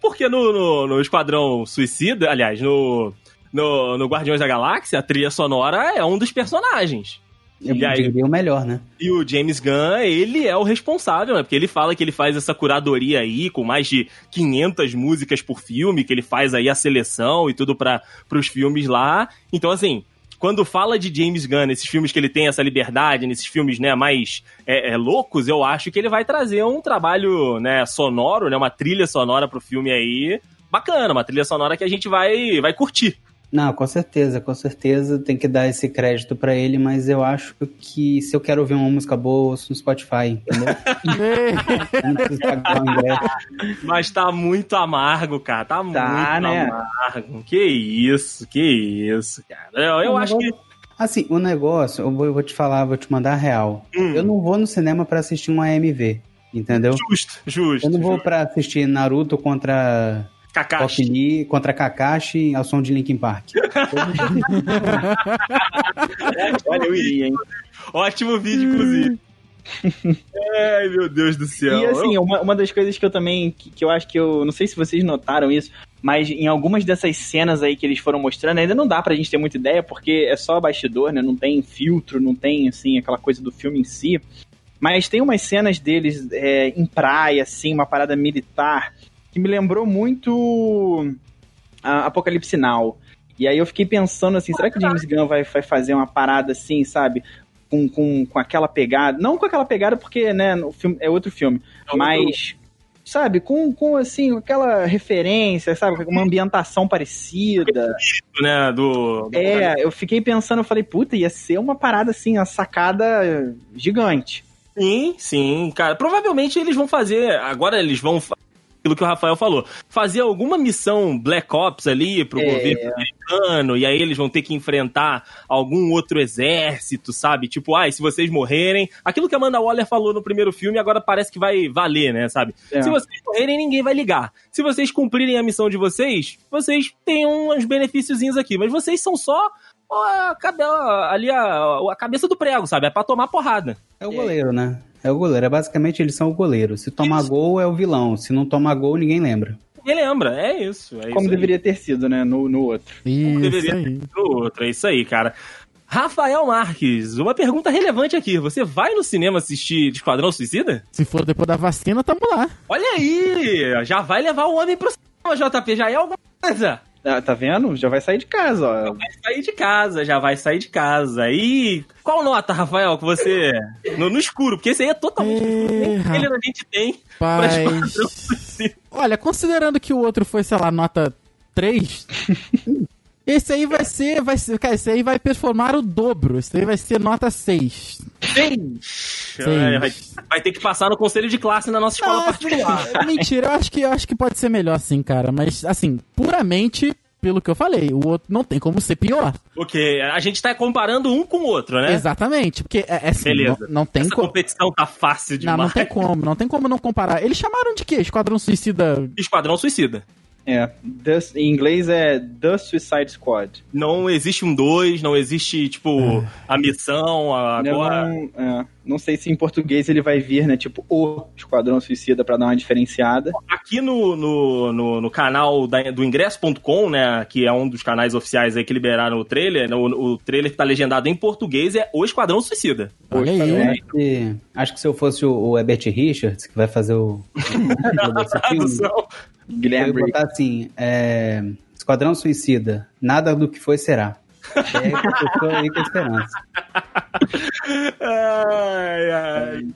C: Porque no, no, no Esquadrão Suicida, aliás, no, no, no Guardiões da Galáxia, a trilha sonora é um dos personagens.
E: Eu
C: E aí?
E: o melhor, né?
C: E o James Gunn, ele é o responsável, né? Porque ele fala que ele faz essa curadoria aí, com mais de 500 músicas por filme, que ele faz aí a seleção e tudo para os filmes lá. Então, assim, quando fala de James Gunn, nesses filmes que ele tem essa liberdade, nesses filmes, né, mais é, é, loucos, eu acho que ele vai trazer um trabalho, né, sonoro, né, uma trilha sonora pro filme aí bacana, uma trilha sonora que a gente vai, vai curtir.
E: Não, com certeza, com certeza tem que dar esse crédito pra ele, mas eu acho que se eu quero ouvir uma música boa, eu ouço no Spotify, entendeu?
C: Mas tá muito amargo, cara. Tá, muito
D: né?
C: amargo. Que isso, que isso, cara. Eu, eu acho que.
E: Assim, o negócio, eu vou, eu vou te falar, vou te mandar a real.
C: Hum.
E: Eu não vou no cinema pra assistir um AMV, entendeu?
C: Justo, justo.
E: Eu não vou
C: justo.
E: pra assistir Naruto contra Kakashi. Rock Lee contra Kakashi ao som de Linkin Park.
C: Olha, eu iria, hein? Ótimo vídeo, inclusive. Ai, meu Deus do céu.
D: E assim, uma, uma das coisas que eu também, que, que, eu acho que eu, não sei se vocês notaram isso, mas em algumas dessas cenas aí que eles foram mostrando, ainda não dá pra gente ter muita ideia, porque é só bastidor, né, não tem filtro, não tem, assim, aquela coisa do filme em si, mas tem umas cenas deles é, em praia, assim, uma parada militar, que me lembrou muito a Apocalipse Now. E aí eu fiquei pensando assim, será que James Gunn vai, vai fazer uma parada assim, sabe? Com, com, com aquela pegada. Não com aquela pegada, porque, né, o filme, é outro filme. É mas, sabe, com, com assim, aquela referência, sabe? Uma ambientação parecida.
C: Né, do, do
D: é, eu fiquei pensando, eu falei, puta, ia ser uma parada assim, uma sacada gigante.
C: Sim, sim, cara. Provavelmente eles vão fazer. Agora eles vão aquilo que o Rafael falou. Fazer alguma missão Black Ops ali pro é. governo americano, e aí eles vão ter que enfrentar algum outro exército, sabe? Tipo, ai, ah, se vocês morrerem. Aquilo que a Amanda Waller falou no primeiro filme, agora parece que vai valer, né, sabe? É. Se vocês morrerem, ninguém vai ligar. Se vocês cumprirem a missão de vocês, vocês têm uns benefíciozinhos aqui, mas vocês são só a, ali a, a cabeça do prego, sabe? É pra tomar porrada.
E: É o goleiro, né? É o goleiro. É basicamente eles são o goleiro. Se tomar isso. gol, é o vilão. Se não tomar gol, ninguém lembra.
C: Ninguém lembra, é isso. É
D: Como
C: isso
D: deveria ter sido, né? No, no outro.
B: Isso
C: Como deveria
B: aí.
C: ter sido no outro. É isso aí, cara. Rafael Marques, uma pergunta relevante aqui. Você vai no cinema assistir Esquadrão Suicida?
B: Se for depois da vacina, tamo lá.
C: Olha aí! Já vai levar o homem pro cinema, JP. Já é alguma coisa.
D: Ah, tá vendo? Já vai sair de casa, ó.
C: Já vai sair de casa, já vai sair de casa. E qual nota, Rafael, que você. No, no escuro, porque esse aí é totalmente
B: é,
C: ele a gente tem.
B: Paz. Olha, considerando que o outro foi, sei lá, nota 3. Esse aí vai ser, vai ser, cara, esse aí vai performar o dobro. Esse aí vai ser nota 6.
C: 6. Vai, vai, ter que passar no conselho de classe na nossa escola ah, particular.
B: Mentira, eu acho que eu acho que pode ser melhor assim, cara, mas assim, puramente pelo que eu falei, o outro não tem como ser pior.
C: Porque a gente tá comparando um com o outro, né?
B: Exatamente, porque é, é assim, Beleza. Não, não tem
C: Essa
B: como.
C: competição tá fácil demais.
B: Não, não tem como, não tem como não comparar. Eles chamaram de quê? Esquadrão Suicida.
C: Esquadrão Suicida.
D: É, the, em inglês é The Suicide Squad.
C: Não existe um 2, não existe, tipo, é. a missão, agora...
D: Não, é, não sei se em português ele vai vir, né, tipo, o Esquadrão Suicida para dar uma diferenciada.
C: Aqui no, no, no, no canal da, do ingresso.com, né, que é um dos canais oficiais aí que liberaram o trailer, o, o trailer que tá legendado em português é O Esquadrão Suicida.
E: Olha aí. Acho que, acho que se eu fosse o, o Herbert Richards, que vai fazer o... o filme, Guilherme. Eu botar assim: é, Esquadrão Suicida, nada do que foi será. É a pessoa aí com esperança.
C: ai, ai.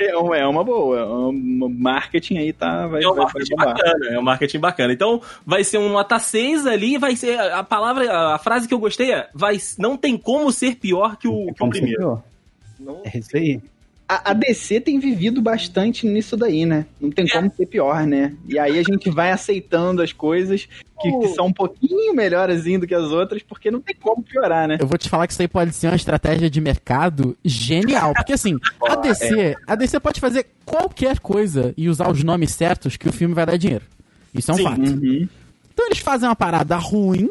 D: É uma, é uma boa. É um marketing aí tá. Vai,
C: é um marketing vai bacana. É um marketing bacana. Então, vai ser um nota 6 ali. Vai ser. A palavra, a frase que eu gostei é: vai, não tem como ser pior que o, que o primeiro.
E: Não, é isso aí
D: a, a, DC tem vivido bastante nisso daí, né? Não tem como ser pior, né? E aí a gente vai aceitando as coisas que, que, são um pouquinho melhores do que as outras, porque não tem como piorar, né?
B: Eu vou te falar que isso aí pode ser uma estratégia de mercado genial. Porque assim, a DC, é. a DC pode fazer qualquer coisa e usar os nomes certos que o filme vai dar dinheiro. Isso é um Sim. fato. Uhum. Então eles fazem uma parada ruim,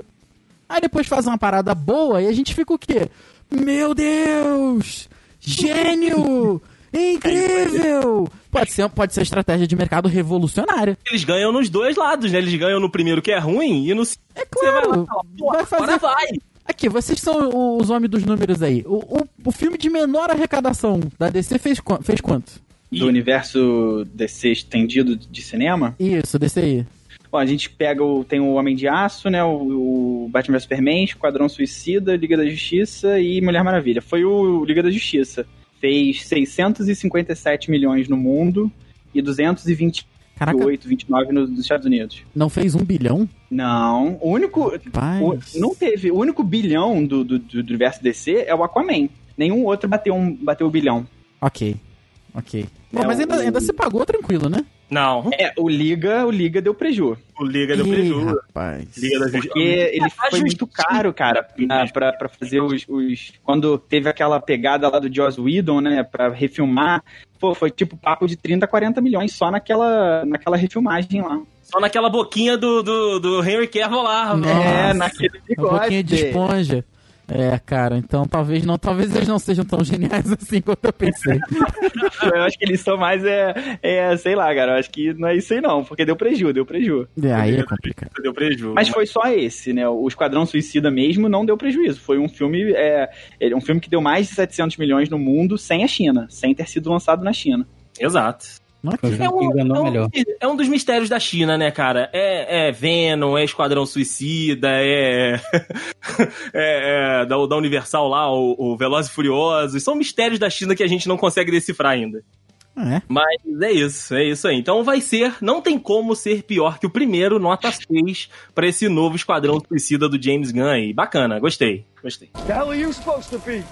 B: aí depois fazem uma parada boa e a gente fica o quê? Meu Deus! Gênio! Incrível! Pode ser, pode ser estratégia de mercado revolucionária.
C: Eles ganham nos dois lados, né? Eles ganham no primeiro que é ruim e no
B: É claro. Vai, vai fazer. vai. Aqui, vocês são os homens dos números aí. O, o, o filme de menor arrecadação da DC fez, fez quanto?
D: Do universo DC estendido de cinema?
B: Isso, DC aí.
D: Bom, a gente pega o. Tem o Homem de Aço, né? O, o Batman vs Superman, Esquadrão Suicida, Liga da Justiça e Mulher Maravilha. Foi o Liga da Justiça. Fez 657 milhões no mundo e 228, Caraca. 29 nos Estados Unidos.
B: Não fez um bilhão?
D: Não. O único. O, não teve. O único bilhão do, do, do universo DC é o Aquaman. Nenhum outro bateu um bateu o bilhão.
B: Ok. Ok. Bom, é mas ainda, o... ainda se pagou tranquilo, né?
C: Não.
D: É, o Liga, o Liga deu prejuízo.
C: O Liga deu prejuízo.
B: Rapaz.
D: Liga da Porque ele foi muito caro, cara, pra, pra fazer os, os, Quando teve aquela pegada lá do Joss Whedon, né, pra refilmar, pô, foi tipo papo de 30, 40 milhões só naquela, naquela refilmagem lá.
C: Só naquela boquinha do, do, do Henry Cavill lá.
B: Nossa,
D: É, naquele bigode.
B: boquinha de esponja. É, cara, então talvez não, talvez eles não sejam tão geniais assim quanto eu pensei.
D: Eu acho que eles são mais, é, é, sei lá, cara. Eu acho que não é isso aí não, porque deu preju, deu preju.
B: É, aí é complicado.
C: Deu prejuízo.
D: Mas foi só esse, né? O Esquadrão Suicida mesmo não deu prejuízo. Foi um filme, é, um filme que deu mais de 700 milhões no mundo sem a China, sem ter sido lançado na China.
C: Exato. É um,
E: enganou
C: é um-
E: melhor.
C: é um dos mistérios da China, né, cara? É, é Venom, é Esquadrão Suicida, é. é, é da, da Universal lá, o, o Velozes e Furiosos. São mistérios da China que a gente não consegue decifrar ainda.
B: É.
C: Mas é isso, é isso aí. Então vai ser, não tem como ser pior que o primeiro, nota 6, pra esse novo Esquadrão Suicida do James Gunn aí. Bacana, gostei, gostei.
F: The hell are you supposed to be?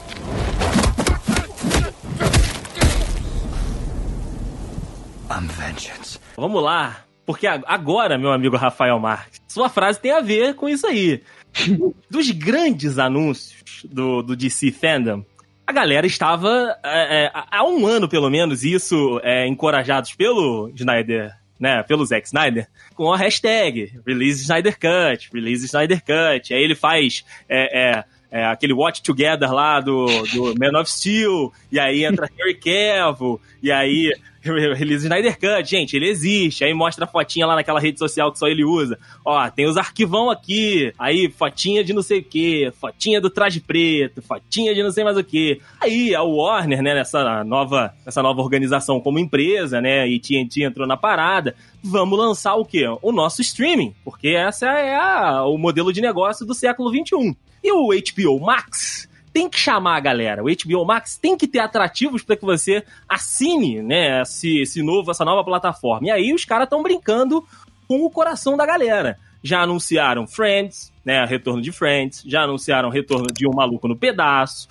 F: I'm vengeance.
C: Vamos lá, porque agora, meu amigo Rafael Marques, sua frase tem a ver com isso aí. Dos grandes anúncios do, do DC Fandom, a galera estava, é, é, há um ano pelo menos, isso é, encorajados pelo Snyder, né, pelo Zack Snyder, com a hashtag Release Snyder Cut, Release Snyder Cut. Aí ele faz é, é, aquele Watch Together lá do, do Man of Steel, e aí entra Harry Cavill, e aí Release Snyder Cut, gente, ele existe. Aí mostra a fotinha lá naquela rede social que só ele usa. Ó, tem os arquivão aqui. Aí, fotinha de não sei o que, fotinha do traje preto, fotinha de não sei mais o que. Aí a Warner, né, nessa nova, nessa nova organização como empresa, né, e TNT entrou na parada. Vamos lançar o quê? O nosso streaming, porque essa é a- o modelo de negócio do século XXI. E o HBO Max tem que chamar a galera. O HBO Max tem que ter atrativos para que você assine, né, esse, esse novo, essa nova plataforma. E aí os caras estão brincando com o coração da galera. Já anunciaram Friends, né, retorno de Friends, já anunciaram retorno de Um Maluco no Pedaço.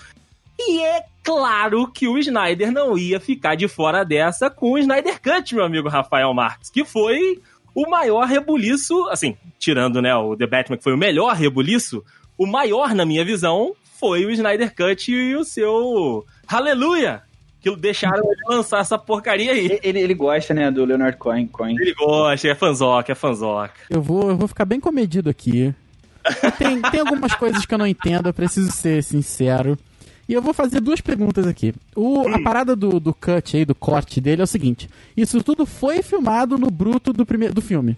C: E é claro que o Snyder não ia ficar de fora dessa com o Snyder Cut, meu amigo Rafael Marques, que foi o maior rebuliço, assim, tirando, né, o The Batman, que foi o melhor rebuliço, o maior, na minha visão, foi o Snyder Cut e o seu Aleluia! Que deixaram ele lançar essa porcaria aí.
D: Ele, ele gosta, né, do Leonard Cohen. Cohen.
C: Ele gosta, é fanzoca, é fanzoca.
B: Eu vou, eu vou ficar bem comedido aqui. Tem, tem algumas coisas que eu não entendo, eu preciso ser sincero. E eu vou fazer duas perguntas aqui. O, a parada do, do cut aí, do corte dele é o seguinte: isso tudo foi filmado no bruto do, primeiro, do filme.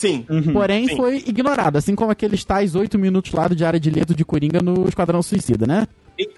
C: Sim.
B: Porém,
C: sim.
B: foi ignorado, assim como aqueles tais oito minutos lá do Diário de Leto de Coringa no Esquadrão Suicida, né?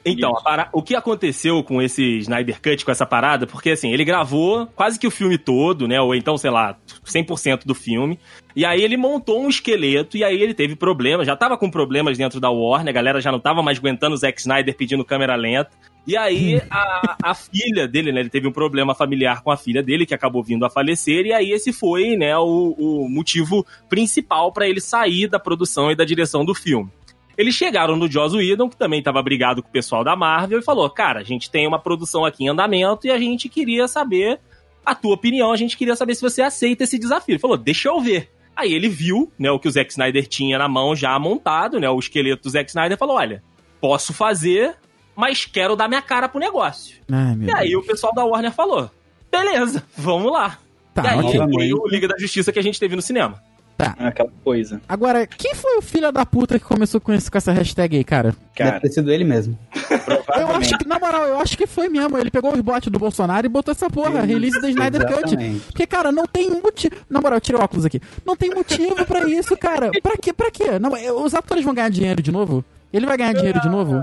C: Então, para- o que aconteceu com esse Snyder Cut, com essa parada, porque assim, ele gravou quase que o filme todo, né? Ou então, sei lá, 100% do filme. E aí ele montou um esqueleto e aí ele teve problemas, já tava com problemas dentro da Warner, a galera já não tava mais aguentando o Zack Snyder pedindo câmera lenta. E aí a, a filha dele, né? Ele teve um problema familiar com a filha dele, que acabou vindo a falecer, e aí esse foi, né, o, o motivo principal pra ele sair da produção e da direção do filme. Eles chegaram no Joss Whedon, que também estava brigado com o pessoal da Marvel, e falou: Cara, a gente tem uma produção aqui em andamento e a gente queria saber a tua opinião, a gente queria saber se você aceita esse desafio. Ele falou: Deixa eu ver. Aí ele viu né, o que o Zack Snyder tinha na mão já montado, né, o esqueleto do Zack Snyder, e falou: Olha, posso fazer, mas quero dar minha cara pro negócio.
B: Ai,
C: E aí
B: Deus.
C: o pessoal da Warner falou: Beleza, vamos lá.
B: Tá,
C: e aí
B: ok.
C: veio o Liga da Justiça que a gente teve no cinema.
D: Aquela coisa.
B: Agora, quem foi o filho da puta que começou com, esse, com essa hashtag aí, cara?
E: Deve
D: Cara,
E: ter sido ele mesmo.
B: Eu acho que, na moral, eu acho que foi mesmo. Ele pegou os bots do Bolsonaro e botou essa porra, release da Snyder Cut. Porque, cara, não tem motivo. Na moral, eu tirei o óculos aqui. Não tem motivo pra isso, cara. Pra quê? Pra quê? Não, os atores vão ganhar dinheiro de novo? Ele vai ganhar dinheiro de novo?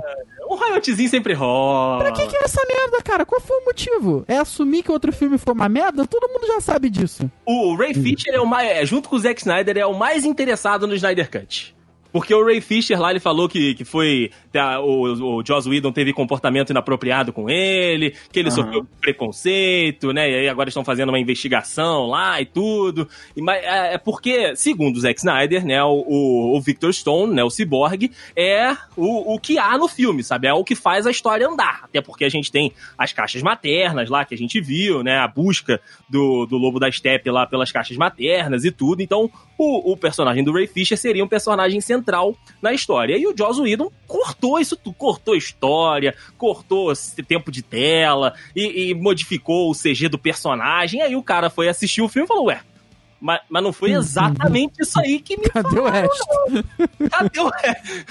C: Um royaltyzinho sempre rola.
B: Pra que que é essa merda, cara? Qual foi o motivo? É assumir que outro filme foi uma merda? Todo mundo já sabe disso.
C: O Ray Fisher é o mais, é, junto com o Zack Snyder, é o mais interessado no Snyder Cut. Porque o Ray Fisher lá, ele falou que, que foi. tá, o, o Joss Whedon teve comportamento inapropriado com ele, que ele
D: Aham.
C: sofreu preconceito, né? E aí agora estão fazendo uma investigação lá e tudo. E, mas, é, é porque, segundo o Zack Snyder, né, o, o, o Victor Stone, né, o Cyborg, é o, o que há no filme, sabe? É o que faz a história andar. Até porque a gente tem as caixas maternas lá que a gente viu, né? A busca do, do Lobo da Steppe lá pelas caixas maternas e tudo. Então, o, o personagem do Ray Fisher seria um personagem central na história. E o Joss Whedon cortou isso tudo, cortou história, cortou tempo de tela e, e modificou o CG do personagem. Aí o cara foi assistir o filme e falou, ué, Mas, mas não foi exatamente isso aí que me
B: Cadê o resto?
C: Cadê o resto?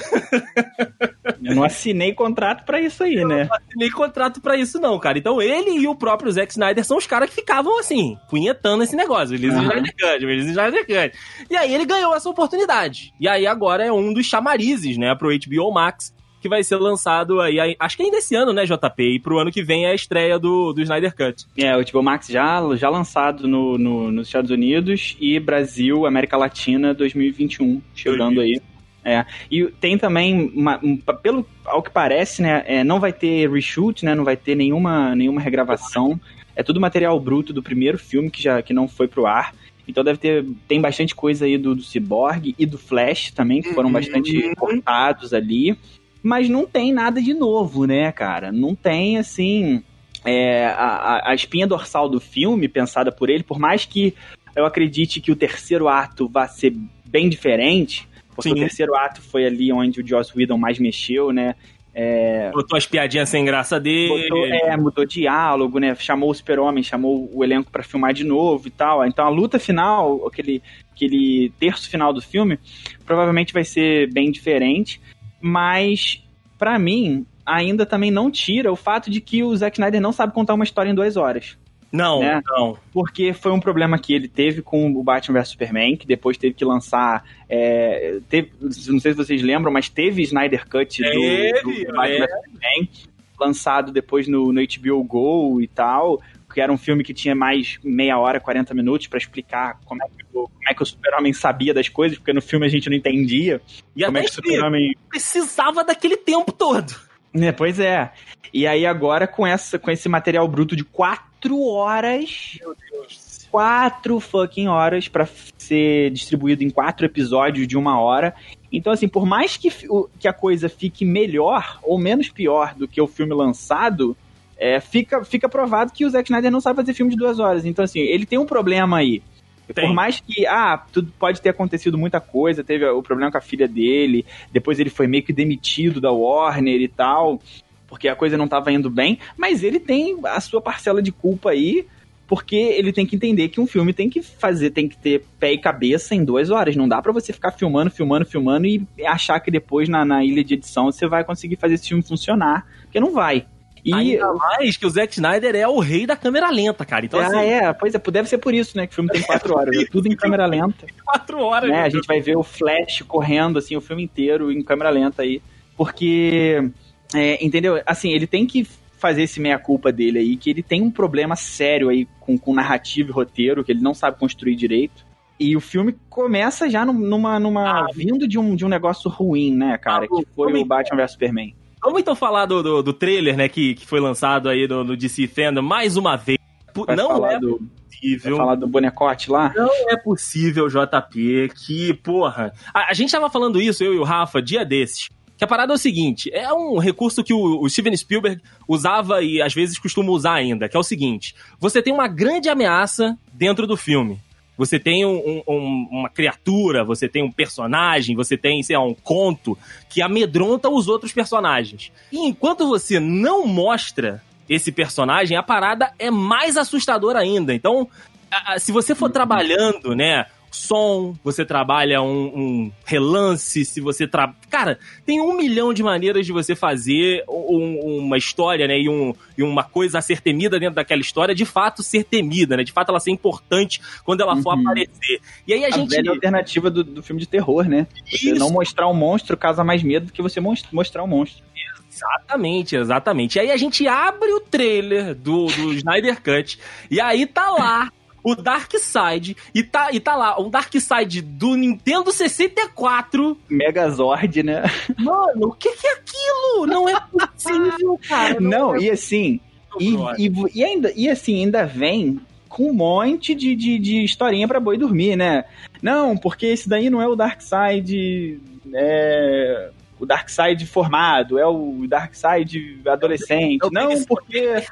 D: Eu não assinei contrato pra isso aí, né?
C: Não assinei contrato pra isso, não, cara. Então ele e o próprio Zack Snyder são os caras que ficavam assim, punhetando esse negócio. Release
D: Aham.
C: Snyder Cut, release Snyder Cut. E aí ele ganhou essa oportunidade. E aí agora é um dos chamarizes, né, pro HBO Max, que vai ser lançado aí, acho que ainda esse ano, né, JP? E pro ano que vem é a estreia do, do Snyder Cut.
D: É, o HBO Max já, já lançado no, no- nos Estados Unidos e Brasil, América Latina 2021, chegando aí. É. E tem também, uma- um- pelo ao que parece, né, é, não vai ter reshoot, né, não vai ter nenhuma, nenhuma regravação. É tudo material bruto do primeiro filme que já que não foi pro ar. Então deve ter tem bastante coisa aí do, do Cyborg e do Flash também que foram
C: Uhum.
D: bastante cortados ali. Mas não tem nada de novo, né, cara? Não tem assim é, a, a- espinha dorsal do filme, pensada por ele, por mais que eu acredite que o terceiro ato vá ser bem diferente, porque
C: Sim.
D: o terceiro ato foi ali onde o Joss Whedon mais mexeu, né? É,
C: Botou as piadinhas sem graça dele.
D: botou- é, mudou diálogo, né? Chamou o super-homem, chamou o elenco pra filmar de novo e tal. Então a luta final, aquele, aquele terço final do filme, provavelmente vai ser bem diferente, mas pra mim ainda também não tira o fato de que o Zack Snyder não sabe contar uma história em duas horas.
C: Não,
D: né?
C: não.
D: Porque foi um problema que ele teve com o Batman vs Superman, que depois teve que lançar. é, teve- não sei se vocês lembram, mas teve Snyder Cut do,
C: Teve,
D: do Batman vs Superman, lançado depois no, no HBO Go e tal. Que era um filme que tinha mais meia hora, 40 minutos pra explicar como é que o, como é que o Super-Homem sabia das coisas, porque no filme a gente não entendia
C: E
D: como é que o Super-Homem
C: precisava daquele tempo todo.
D: né, pois é. E aí agora com essa com esse material bruto de quatro horas, quatro fucking horas pra ser distribuído em quatro episódios de uma hora. Então assim, por mais que, que a coisa fique melhor ou menos pior do que o filme lançado, é, fica fica provado que o Zack Snyder não sabe fazer filme de duas horas. Então assim, ele tem um problema aí.
C: Tem.
D: Por mais que, ah, tudo pode ter acontecido muita coisa, teve o problema com a filha dele, depois ele foi meio que demitido da Warner e tal, porque a coisa não tava indo bem, mas ele tem a sua parcela de culpa aí, porque ele tem que entender que um filme tem que fazer, tem que ter pé e cabeça em duas horas. Não dá pra você ficar filmando, filmando, filmando e achar que depois na, na ilha de edição você vai conseguir fazer esse filme funcionar, porque não vai. E
C: Ainda mais que o Zack Snyder é o rei da câmera lenta, cara. Então,
D: ah,
C: assim,
D: é, pois é, deve ser por isso, né? Que o filme tem quatro horas. É tudo em câmera lenta.
C: quatro horas.
D: né?
C: né?
D: A gente vai ver o Flash correndo, assim, o filme inteiro em câmera lenta aí. Porque, é, entendeu? Assim, ele tem que fazer esse meia-culpa dele aí, que ele tem um problema sério aí com, com narrativa e roteiro, que ele não sabe construir direito. E o filme começa já num- numa. numa vindo de um, de um negócio ruim, né, cara?
C: Ah,
D: que foi o Batman vs Superman.
C: Vamos então falar do, do, do trailer, né, que, que foi lançado aí no, no DC Fandom mais uma vez.
D: Vai
C: Não
D: falar
C: é
D: do, vai
C: possível.
D: falar do bonecote lá?
C: Não é possível, JP, que, porra. A, a gente tava falando isso, eu e o Rafa, dia desses. Que a parada é o seguinte: é um recurso que o, o Steven Spielberg usava e às vezes costuma usar ainda, que é o seguinte: você tem uma grande ameaça dentro do filme. Você tem um- um- uma criatura, você tem um personagem, você tem, sei lá, um conto que amedronta os outros personagens. E enquanto você não mostra esse personagem, a parada é mais assustadora ainda. Então, se você for trabalhando, né? Som, você trabalha um, um relance, se você tra... Cara, tem um milhão de maneiras de você fazer um- uma história, né? E, um, e uma coisa a ser temida dentro daquela história, de fato ser temida, né? De fato ela ser importante quando ela for
D: Uhum.
C: aparecer. E aí a,
D: A
C: gente.
D: velha alternativa do, do filme de terror, né? Você
C: Isso.
D: não mostrar um monstro causa mais medo do que você mos- mostrar um monstro.
C: Exatamente, exatamente. E aí a gente abre o trailer do, do Snyder Cut e aí tá lá o Dark Side e tá, e tá lá um Dark Side do Nintendo 64.
D: Megazord, né?
C: Mano, o que que é aquilo? Não é possível, cara.
D: Não, e assim, e, e, e ainda, e assim, ainda vem com um monte de, de, de historinha pra boi dormir, né? Não, porque esse daí não é o Darkseid. É. O Darkseid formado, é o Darkseid adolescente.
C: É
D: não, porque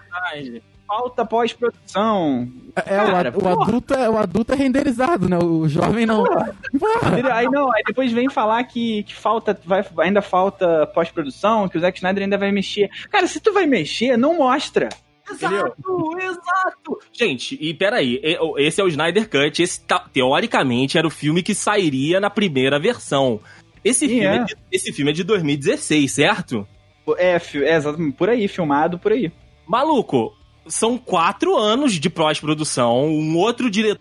D: falta pós-produção.
B: É, o,
D: Cara,
B: o
D: porra.
B: adulto é, o adulto é renderizado, né? O jovem não. Porra.
D: Aí não, aí depois vem falar que, que falta, vai, ainda falta pós-produção, que o Zack Snyder ainda vai mexer. Cara, se tu vai mexer, não mostra.
C: Exato, exato. Gente, e peraí, esse é o Snyder Cut. Esse, teoricamente, era o filme que sairia na primeira versão. Esse, filme, é. é de, esse filme é de 2016, certo?
D: É, é exatamente, por aí, filmado por aí.
C: Maluco, são quatro anos de pós-produção, um outro diretor.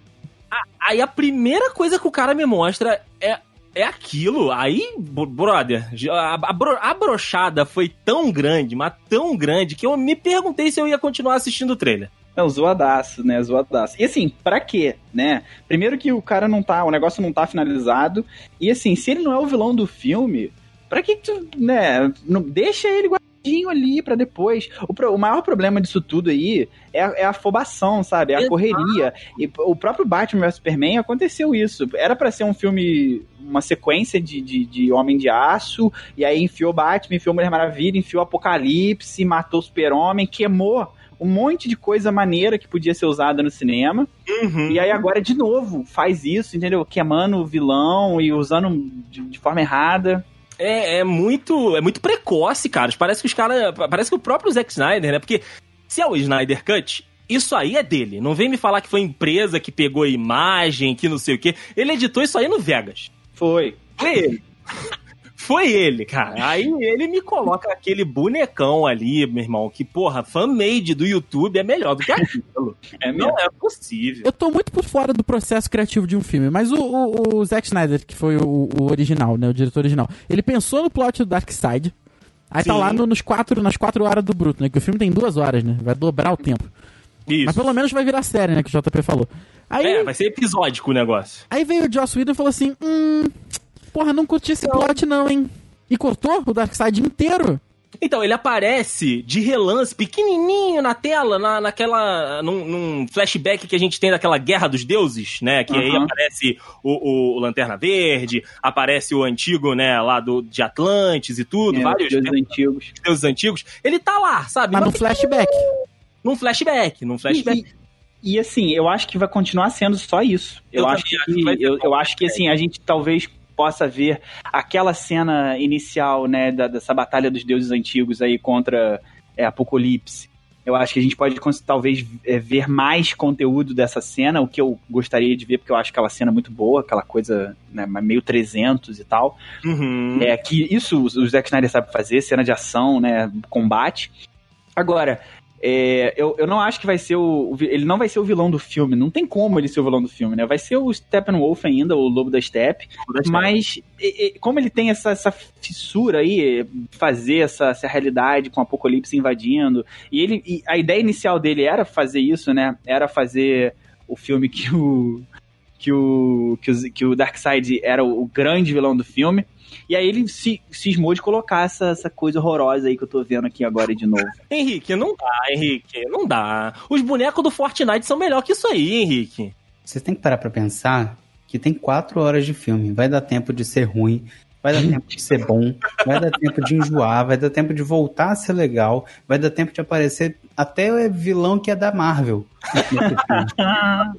C: Aí a primeira coisa que o cara me mostra é, é aquilo. Aí, brother, a, a, a brochada foi tão grande, mas tão grande, que eu me perguntei se eu ia continuar assistindo o trailer.
D: Não, zoadaço, né? Zoadaço. E assim, pra quê, né? Primeiro que o cara não tá, o negócio não tá finalizado. E assim, se ele não é o vilão do filme, pra que tu, né? Deixa ele guardadinho ali para depois. O, pro, o, maior problema disso tudo aí é, a, é a afobação, sabe? É a Exato. correria. E o próprio Batman vs Superman aconteceu isso. Era para ser um filme, uma sequência de, de, de, Homem de Aço, e aí enfiou Batman, enfiou Mulher Maravilha, enfiou Apocalipse, matou o Super-Homem, queimou um monte de coisa maneira que podia ser usada no cinema. Uhum. E aí agora, de novo, faz isso, entendeu? Queimando o vilão e usando de, de forma errada.
C: É, é muito é muito precoce, cara. Parece que os caras. Parece que o próprio Zack Snyder, né? Porque se é o Snyder Cut, isso aí é dele. Não vem me falar que foi empresa que pegou a imagem, que não sei o quê. Ele editou isso aí no Vegas.
D: Foi.
C: Foi ele. Foi ele, cara. Aí ele me coloca aquele bonecão ali, meu irmão, que, porra, fan-made do YouTube é melhor do que aquilo. É, não é possível.
B: Eu tô muito por fora do processo criativo de um filme, mas o, o, o Zack Snyder, que foi o, o, original, né, o diretor original, ele pensou no plot do Dark Side, aí tá Sim. tá lá no, nos quatro, nas quatro horas do Bruto, né, que o filme tem duas horas, né, vai dobrar o tempo. Isso. Mas pelo menos vai virar série, né, que o JP falou.
C: Aí, é, vai ser episódico o negócio.
B: Aí veio o Joss Whedon e falou assim, hum porra, não curti esse plot não, hein? E cortou o Darkseid inteiro.
C: Então, ele aparece de relance, pequenininho na tela, na, naquela. Num, num, flashback que a gente tem daquela Guerra dos Deuses, né? Que uhum. aí aparece o, o, Lanterna Verde, aparece o antigo, né, lá do, de Atlantes e tudo, é, vários.
D: Deuses né, antigos.
C: Deuses antigos. Ele tá lá, sabe?
B: Mas, Mas no flashback.
C: Num flashback, num flashback.
D: E, e, e, assim, eu acho que vai continuar sendo só isso. Eu, eu acho que, eu, eu acho que assim, a gente talvez possa ver aquela cena inicial, né, da, dessa batalha dos deuses antigos aí contra é, Apocalipse. Eu acho que a gente pode talvez é, ver mais conteúdo dessa cena, o que eu gostaria de ver, porque eu acho aquela cena muito boa, aquela coisa né, meio 300 e tal. Uhum. É que isso o Zack Snyder sabe fazer, cena de ação, né, combate. Agora, é, eu, eu não acho que vai ser o, o, Ele não vai ser o vilão do filme. Não tem como ele ser o vilão do filme, né? Vai ser o Steppenwolf ainda, o Lobo da Steppe. Mas, e, e, como ele tem essa, essa fissura aí, fazer essa, essa realidade com o Apocalipse invadindo. E ele. E a ideia inicial dele era fazer isso, né? Era fazer o filme que o. Que o, que o, que o Darkseid era o, o grande vilão do filme. E aí ele se cismou de colocar essa, essa coisa horrorosa aí que eu tô vendo aqui agora de novo.
C: Henrique, não dá, Henrique, não dá. Os bonecos do Fortnite são melhor que isso aí, Henrique.
E: Você tem que parar pra pensar que tem quatro horas de filme. Vai dar tempo de ser ruim, vai dar tempo de ser bom, vai dar tempo de enjoar, vai dar tempo de voltar a ser legal, vai dar tempo de aparecer até o vilão que é da Marvel.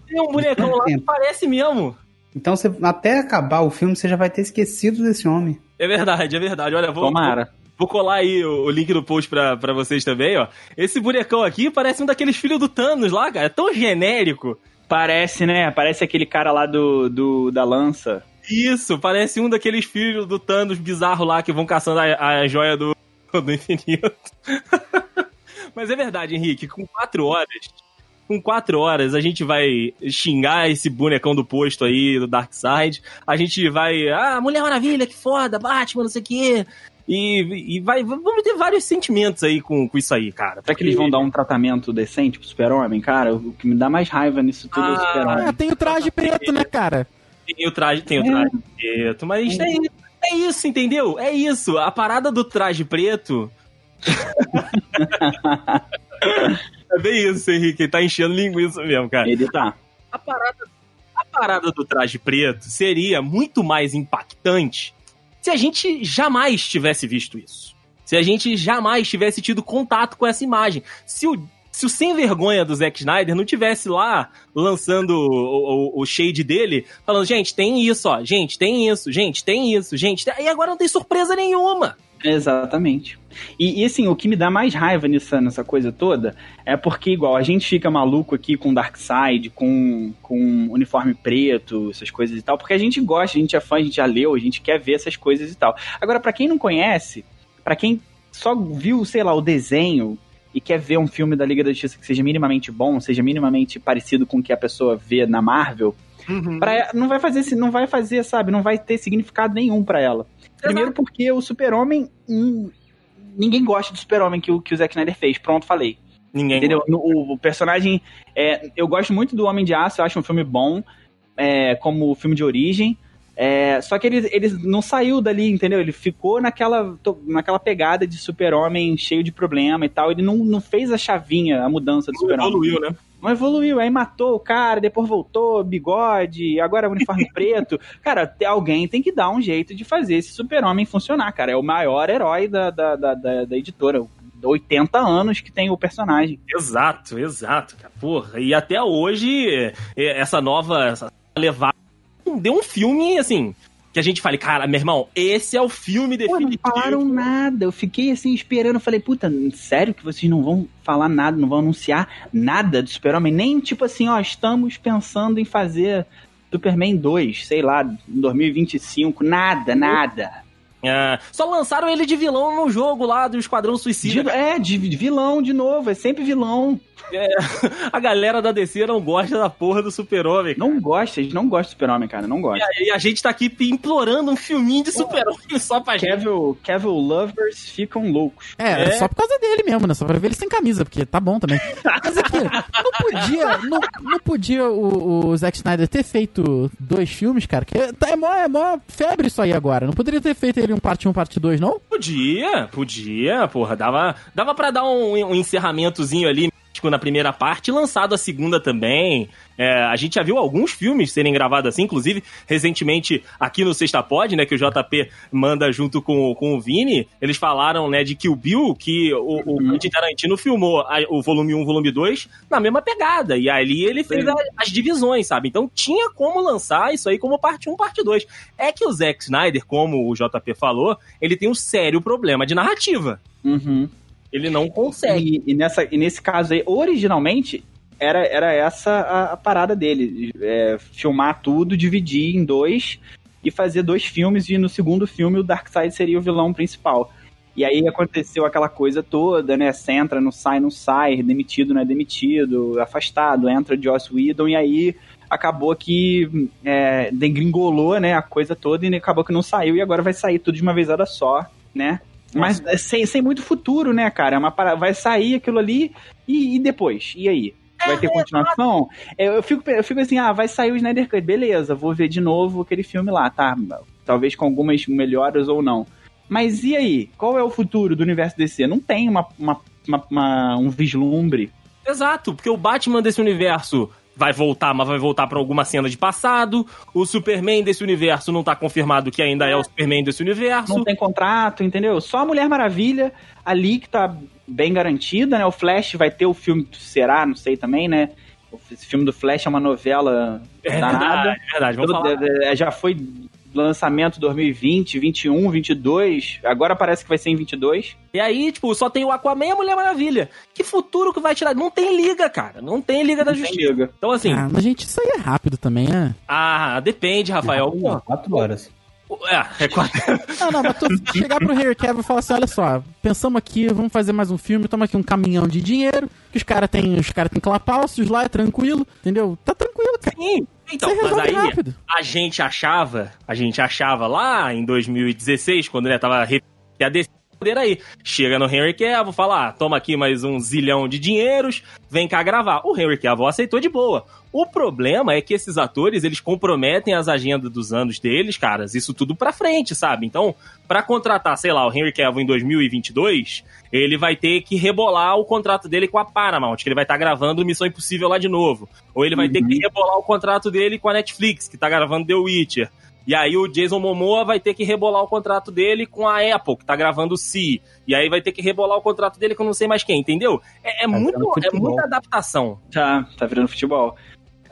C: tem um bonecão lá que parece mesmo.
E: Então, você, até acabar o filme, você já vai ter esquecido desse homem.
C: É verdade, é verdade. Olha, vou, Tomara. Vou, colar aí o, o, link do post pra, pra vocês também, ó. Esse bonecão aqui parece um daqueles filhos do Thanos lá, cara. É tão genérico.
D: Parece, né? Parece aquele cara lá do, do da lança.
C: Isso, parece um daqueles filhos do Thanos bizarro lá que vão caçando a, a joia do, do infinito. Mas é verdade, Henrique, com quatro horas com quatro horas a gente vai xingar esse bonecão do posto aí, do Dark Side. A gente vai. Ah, Mulher Maravilha, que foda, Batman, não sei o quê. E, e vai, vamos ter vários sentimentos aí com, com isso aí, cara.
D: Será que eles vão dar um tratamento decente pro Super-Homem, cara? O que me dá mais raiva nisso tudo ah, é o Super-Homem.
B: Ah, tem o traje preto, né, cara?
C: Tem o traje, tem o é. traje é. preto, mas é, é isso, entendeu? É isso. A parada do traje preto. É bem isso, Henrique. Ele tá enchendo linguiça mesmo, cara.
D: Ele tá.
C: A parada, a parada do traje preto seria muito mais impactante se a gente jamais tivesse visto isso. Se a gente jamais tivesse tido contato com essa imagem. Se o, se o sem vergonha do Zack Snyder não tivesse lá lançando o, o, o, shade dele, falando, gente, tem isso, ó, gente, tem isso, gente, tem isso, gente. E agora não tem surpresa nenhuma.
D: Exatamente. E, e, assim, o que me dá mais raiva nessa, nessa coisa toda é porque, igual, a gente fica maluco aqui com Darkseid, com, com uniforme preto, essas coisas e tal, porque a gente gosta, a gente é fã, a gente já leu, a gente quer ver essas coisas e tal. Agora, para quem não conhece, para quem só viu, sei lá, o desenho e quer ver um filme da Liga da Justiça que seja minimamente bom, seja minimamente parecido com o que a pessoa vê na Marvel, uhum. pra, não vai fazer, não vai fazer, sabe, não vai ter significado nenhum para ela. Primeiro porque o Super-Homem. Hum, ninguém gosta do Super-Homem que, o, que o Zack Snyder fez. Pronto, falei.
C: Ninguém
D: Entendeu? O, o, personagem. É, eu gosto muito do Homem de Aço, eu acho um filme bom. É, como filme de origem. É, só que ele, ele não saiu dali, entendeu? Ele ficou naquela, naquela pegada de super-homem cheio de problema e tal. Ele não, não fez a chavinha, a mudança do super-homem.
C: Evoluiu, né?
D: Não evoluiu, aí matou o cara, depois voltou, bigode, agora uniforme preto. Cara, alguém tem que dar um jeito de fazer esse super-homem funcionar, cara. É o maior herói da, da, da, da, da editora. 80 anos que tem o personagem.
C: Exato, exato, cara. Porra, e até hoje, é, essa nova essa levada deu um filme, assim, que a gente fale, cara, meu irmão, esse é o filme definitivo.
D: Pô, não falaram nada. Eu fiquei assim esperando. Falei, puta, sério que vocês não vão falar nada, não vão anunciar nada do Super-Homem? Nem tipo assim, ó, estamos pensando em fazer Superman 2, sei lá, em 2025. Nada, nada.
C: É, só lançaram ele de vilão no jogo lá do Esquadrão Suicida.
D: De, é, de vilão de novo, é sempre vilão.
C: É, a galera da DC não gosta da porra do Super-Homem.
D: Não gosta, a gente não gosta do Super-Homem, cara, não gosta.
C: E, a gente tá aqui implorando um filminho de Super-Homem só pra
D: Kevin,
C: gente.
D: Kevin Lovers ficam loucos.
B: É, é, só por causa dele mesmo, né? Só pra ver ele sem camisa, porque tá bom também. Mas aqui, não podia, não, não podia o, o Zack Snyder ter feito dois filmes, cara? Que tá, é mó, é mó febre isso aí agora. Não poderia ter feito ele um parte 1, parte 2, não?
C: Podia, podia, porra. Dava, dava pra dar um, um encerramentozinho ali na primeira parte, lançado a segunda também. É, a gente já viu alguns filmes serem gravados assim, inclusive recentemente aqui no Sexta Pod, né, que o JP manda junto com, com o Vini, eles falaram, né, de que o Bill, que o, o uhum. Quentin Tarantino filmou a, o volume 1, volume 2 na mesma pegada, e ali ele fez a, as divisões, sabe? Então tinha como lançar isso aí como parte 1, parte 2. É que o Zack Snyder, como o JP falou, ele tem um sério problema de narrativa.
D: Uhum.
C: Ele não consegue.
D: E, e, nessa, e nesse caso aí, originalmente, era, era essa a, a parada dele. É, filmar tudo, dividir em dois e fazer dois filmes, e no segundo filme o Darkseid seria o vilão principal. E aí aconteceu aquela coisa toda, né? Você entra, não sai, não sai, demitido, não é demitido, afastado, entra Joss Whedon, e aí acabou que é, degringolou, né, a coisa toda, e acabou que não saiu, e agora vai sair tudo de uma vez só, né? Mas é sem, sem muito futuro, né, cara? É uma parada, vai sair aquilo ali e, e depois? E aí? Vai ter é, continuação? Eu, eu, fico, eu fico assim, ah, vai sair o Snyder Cut, beleza, vou ver de novo aquele filme lá, tá? Talvez com algumas melhoras ou não. Mas e aí? Qual é o futuro do universo DC? Não tem uma, uma, uma, uma um vislumbre.
C: Exato, porque o Batman desse universo vai voltar, mas vai voltar para alguma cena de passado. O Superman desse universo não tá confirmado que ainda é, é o Superman desse universo.
D: Não tem contrato, entendeu? Só a Mulher Maravilha ali que tá bem garantida, né? O Flash vai ter o filme, será, não sei também, né? Esse filme do Flash é uma novela
C: é danada.
D: É verdade, vamos falar. É, já foi lançamento 2020, 21, 22. Agora parece que vai ser em 22.
C: E aí, tipo, só tem o Aquaman e a Mulher Maravilha. Que futuro que vai tirar? Não tem liga, cara. Não tem liga da justiça. Liga. Então, assim.
B: Ah, mas, gente, isso aí é rápido também, né?
C: Ah, depende, Rafael.
E: É, quatro horas.
C: É, é quatro.
B: não, não, mas tu chegar pro Henry Cavill e falar assim: olha só, pensamos aqui, vamos fazer mais um filme, toma aqui um caminhão de dinheiro, que os caras têm os cara tem clapalcios lá, é tranquilo, entendeu? Tá tranquilo, cara.
C: Sim, então, mas aí rápido. a gente achava, a gente achava lá em 2016, quando ele tava que a DC poder aí. Chega no Henry Cavill, fala, ah, toma aqui mais um zilhão de dinheiros, vem cá gravar. O Henry Cavill aceitou de boa. O problema é que esses atores, eles comprometem as agendas dos anos deles, caras, isso tudo pra frente, sabe? Então, para contratar, sei lá, o Henry Cavill em 2022, ele vai ter que rebolar o contrato dele com a Paramount, que ele vai estar tá gravando Missão Impossível lá de novo. Ou ele vai uhum. ter que uhum. rebolar o contrato dele com a Netflix, que tá gravando The Witcher. E aí o Jason Momoa vai ter que rebolar o contrato dele com a Apple, que tá gravando o Si. E aí vai ter que rebolar o contrato dele com não sei mais quem, entendeu? É, é tá muito, é muita adaptação.
D: Tá, tá virando futebol.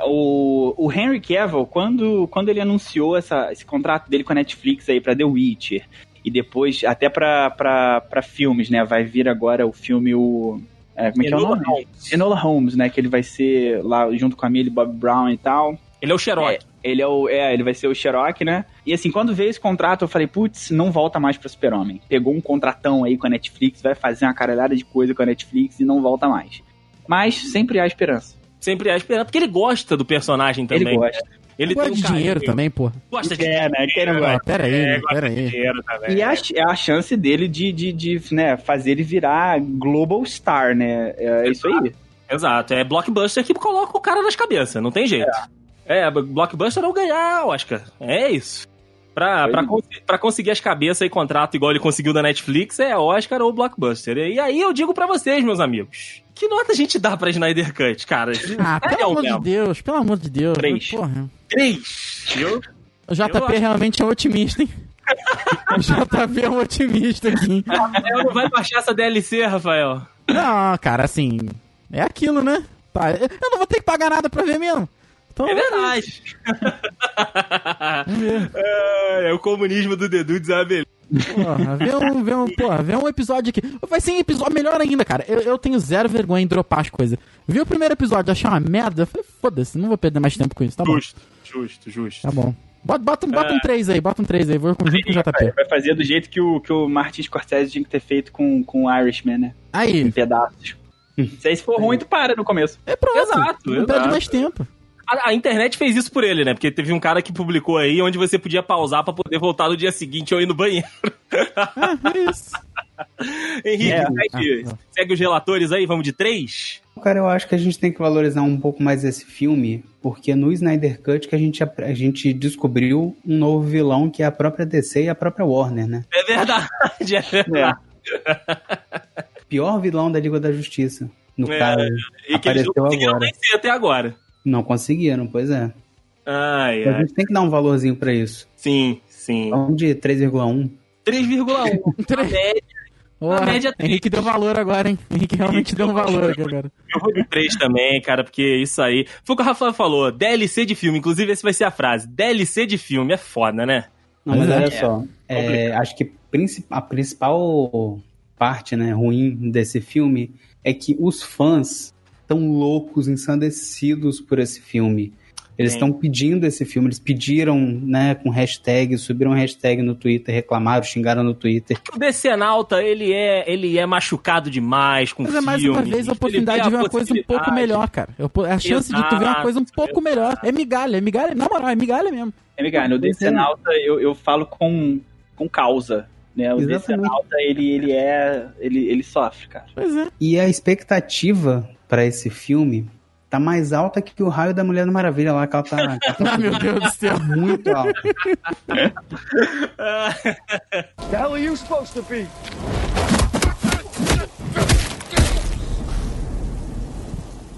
D: O, o Henry Cavill, quando, quando ele anunciou essa, esse contrato dele com a Netflix aí pra The Witcher, E depois, até pra, pra, pra filmes, né? Vai vir agora o filme o. É, como é que é o
C: Enola
D: nome?
C: Holmes.
D: Enola Holmes, né? Que ele vai ser lá junto com a Millie Bob Brown e tal.
C: Ele é o Sherlock.
D: Ele é o. É, ele vai ser o Sherlock, né? E assim, quando veio esse contrato, eu falei, putz, não volta mais pro Super-Homem. Pegou um contratão aí com a Netflix, vai fazer uma caralhada de coisa com a Netflix e não volta mais. Mas sempre há esperança.
C: Sempre é esperando, porque ele gosta do personagem também.
D: Ele gosta.
C: Ele
B: Gosta
C: tem um
B: de dinheiro também, pô.
C: Gosta de
D: É, né? Quem não
B: Ah, pera aí,
C: É,
B: pera aí.
C: também.
D: E a, é a chance dele de, de, de né, fazer ele virar global star, né? É isso aí.
C: Exato, é blockbuster que coloca o cara nas cabeças, não tem jeito. É, blockbuster ou ganhar Oscar. É isso. Pra, pra, cons- pra conseguir as cabeças e contrato igual ele conseguiu da Netflix, é Oscar ou blockbuster. E aí eu digo pra vocês, meus amigos, que nota a gente dá pra Snyder Cut, cara?
B: Ah,
C: É,
B: pelo amor
C: mesmo.
B: de Deus, pelo amor de Deus.
D: Três.
B: Porra.
C: Três. Viu?
B: O
C: Eu
B: JP
C: acho-
B: realmente é um otimista, hein? O JP é um otimista aqui. hein?
C: Rafael não vai baixar essa DLC, Rafael.
B: Não, cara, assim. É aquilo, né? Tá, eu não vou ter que pagar nada pra ver mesmo. Então,
C: É verdade.
B: Vamos ver.
C: É, é o comunismo do Dedu de Isabel.
B: Porra, vê um, vê um, porra, vê um episódio aqui. Vai ser um episódio melhor ainda, cara. Eu, eu tenho zero vergonha em dropar as coisas. Vi o primeiro episódio, achei uma merda. Eu falei, foda-se, não vou perder mais tempo com isso. Tá bom.
C: Justo, justo, justo.
B: Tá bom. Bota, bota, bota um 3 aí, bota um 3 aí. Vou junto com o JP.
D: Vai fazer do jeito que o, que o Martin Scorsese tinha que ter feito com, com o Irishman, né? Em
B: Aí,
D: pedaços. Se aí se for ruim, tu para no começo.
B: é pronto.
C: Exato,
B: não
C: exato.
B: perde mais tempo.
C: A, a internet fez isso por ele, né? Porque teve um cara que publicou aí onde você podia pausar pra poder voltar no dia seguinte ou ir no banheiro.
B: Ah, é isso.
C: Henrique,
D: É.
C: segue,
B: Ah,
C: segue os relatores aí, vamos de três?
E: Cara, eu acho que a gente tem que valorizar um pouco mais esse filme, porque no Snyder Cut que a gente, a gente descobriu um novo vilão que é a própria DC e a própria Warner, né?
C: É verdade, é verdade.
E: Pior vilão da Liga da Justiça. No
C: É,
E: caso,
C: E que eles não
E: apareceu agora.
C: até agora.
E: Não conseguiram, pois é.
C: Ai,
E: A
C: ai.
E: gente tem que dar um valorzinho pra isso.
C: Sim, sim.
E: Vamos de 3,1.
C: 3,1.
B: Três.
C: média,
B: Porra,
C: média é.
B: Henrique deu valor agora, hein? Henrique realmente deu um valor aqui agora.
C: Eu vou de 3 também, cara, porque isso aí. Foi o que o Rafael falou, DLC de filme. Inclusive, essa vai ser a frase. DLC de filme é foda, né?
E: Não, mas
B: é.
E: olha só. é, acho que a principal parte né, ruim desse filme é que os fãs estão loucos, ensandecidos por esse filme. Eles estão pedindo esse filme, eles pediram, né, com hashtag, subiram hashtag no Twitter, reclamaram, xingaram no Twitter.
C: O Decenalta, ele é, ele é machucado demais com
B: Mas é mais uma vez a oportunidade de ver uma coisa um pouco melhor, cara. Eu- a chance de tu ver uma coisa um pouco melhor. É migalha, é migalha. Na moral, é migalha mesmo.
D: É, Miguel, no Decenalta eu, eu falo com, com causa. Né? O
E: Exatamente.
D: Decenalta, ele, ele é. Ele, ele sofre, cara.
B: Pois é.
E: E a expectativa pra esse filme tá mais alta que o raio da Mulher Maravilha lá, que ela tá, que ela
B: Ah, meu Deus do céu.
E: tá muito alta.
F: The hell are you supposed to be?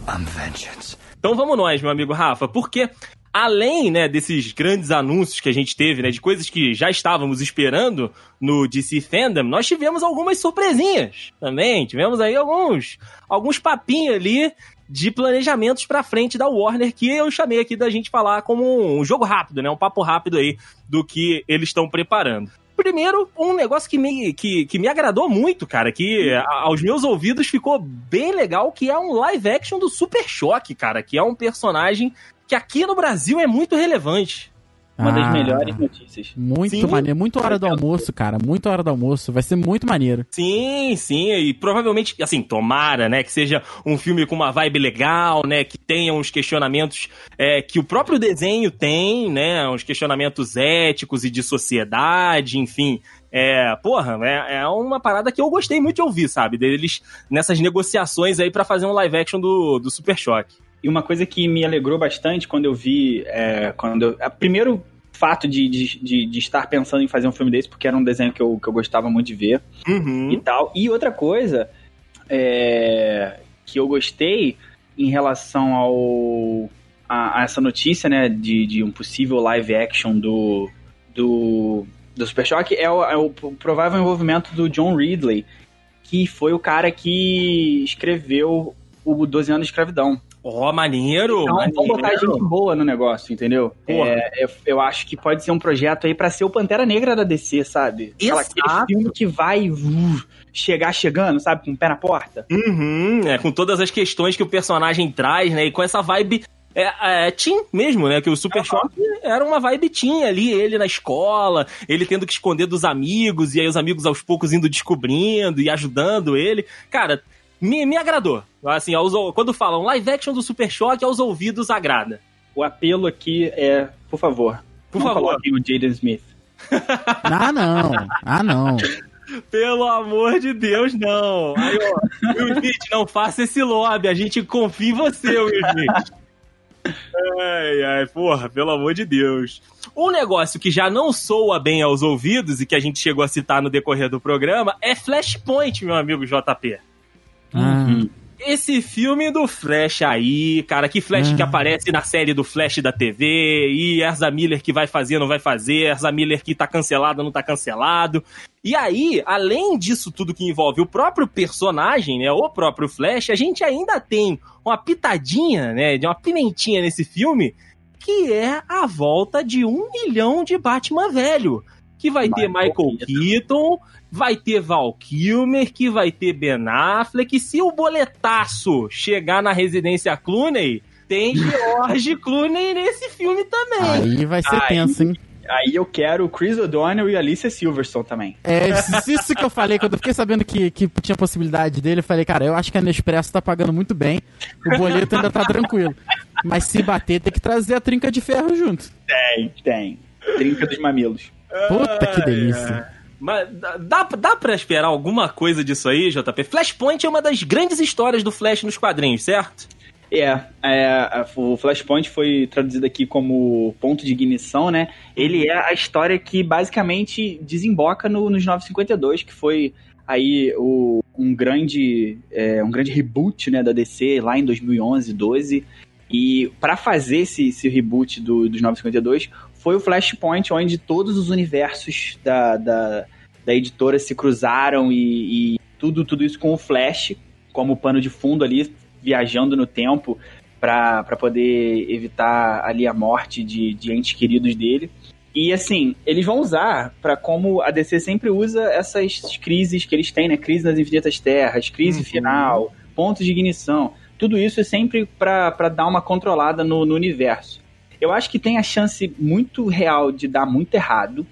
F: I'm vengeance.
C: Então vamos nós, meu amigo Rafa, porque além, né, desses grandes anúncios que a gente teve, né, de coisas que já estávamos esperando no DC Fandom, nós tivemos algumas surpresinhas também. Tivemos aí alguns, alguns papinhos ali de planejamentos pra frente da Warner que eu chamei aqui da gente falar como um jogo rápido, né, um papo rápido aí do que eles estão preparando. Primeiro, um negócio que me, que, que me agradou muito, cara, que a- aos meus ouvidos ficou bem legal, que é um live action do Super Choque, cara, que é um personagem que aqui no Brasil é muito relevante.
D: Uma das
B: Ah,
D: melhores notícias.
B: Muito
C: Sim.
B: maneiro. Muito hora do almoço, cara. Muito hora do almoço. Vai ser muito maneiro.
C: Sim, sim, e provavelmente, assim, tomara, né, que seja um filme com uma vibe legal, né, que tenha uns questionamentos é, que o próprio desenho tem, né, uns questionamentos éticos e de sociedade, enfim. É, porra, é, é uma parada que eu gostei muito de ouvir, sabe, deles nessas negociações aí pra fazer um live action do, do Super Choque.
D: E uma coisa que me alegrou bastante quando eu vi. É, quando eu, primeiro fato de, de, de, estar pensando em fazer um filme desse, porque era um desenho que eu, que eu gostava muito de ver
C: Uhum.
D: e tal. E outra coisa é, que eu gostei em relação ao a, a essa notícia, né, de, de um possível live action do do, do Super Choque é o, é o provável envolvimento do John Ridley, que foi o cara que escreveu o 12 anos de escravidão.
C: Ó, oh, maneiro.
D: Então,
C: maneiro.
D: vamos botar gente boa no negócio, entendeu? É, eu, eu, acho que pode ser um projeto aí pra ser o Pantera Negra da DC, sabe?
C: Exato.
D: Aquele filme que vai uh, chegar chegando, sabe? Com o pé na porta.
C: Uhum, é, com todas as questões que o personagem traz, né? E com essa vibe é, é Tim mesmo, né? Que o Super Choque era uma vibe Tim ali, ele na escola, ele tendo que esconder dos amigos, e aí os amigos aos poucos indo descobrindo e ajudando ele. Cara, me, me agradou. Assim, aos, quando falam live action do Super Choque, aos ouvidos agrada.
D: O apelo aqui é, por favor,
C: por favor.
D: coloquem o Jaden Smith.
B: ah, não. Ah, não.
C: Pelo amor de Deus, não. Aí, ó, Will Smith, não faça esse lobby. A gente confia em você, Will Smith. Ai, ai, porra, pelo amor de Deus. Um negócio que já não soa bem aos ouvidos e que a gente chegou a citar no decorrer do programa é Flashpoint, meu amigo JP.
B: Uhum.
C: Esse filme do Flash aí, cara, que Flash que aparece na série do Flash da TV, e Erza Miller que vai fazer, não vai fazer, Erza Miller que tá cancelado, não tá cancelado. E aí, além disso tudo que envolve o próprio personagem, né, o próprio Flash, a gente ainda tem uma pitadinha, né, de uma pimentinha nesse filme, que é a volta de um milhão de Batman velho. Que vai Michael ter Michael Keaton, vai ter Val Kilmer, que vai ter Ben Affleck. Se o boletaço chegar na residência Clooney, tem George Clooney nesse filme também.
B: Aí vai ser
D: Aí-
B: tenso, hein?
D: Aí eu quero o Chris O'Donnell e a Alicia Silverstone também.
B: É, isso isso que eu falei, quando eu fiquei sabendo que, que tinha possibilidade dele, eu falei, cara, eu acho que a Nespresso tá pagando muito bem, o boleto ainda tá tranquilo. Mas se bater, tem que trazer a trinca de ferro junto.
D: Tem, tem. Trinca dos mamilos.
B: Puta que delícia.
C: Mas dá, dá pra esperar alguma coisa disso aí, JP? Flashpoint é uma das grandes histórias do Flash nos quadrinhos, certo?
D: É, é, o Flashpoint foi traduzido aqui como ponto de ignição, né? Ele é a história que basicamente desemboca no, nos 952, que foi aí o, um grande é, um grande reboot né, da DC lá em 2011, 12. E para fazer esse, esse reboot do, dos 952 foi o Flashpoint, onde todos os universos da, da, da editora se cruzaram e, e tudo, tudo isso com o Flash como pano de fundo ali, viajando no tempo para poder evitar ali a morte de, de entes queridos dele. E assim, eles vão usar para como a DC sempre usa essas crises que eles têm, né? Crise nas infinitas terras, crise
C: Uhum.
D: final, pontos de ignição. Tudo isso é sempre para dar uma controlada no, no universo. Eu acho que tem a chance muito real de dar muito errado,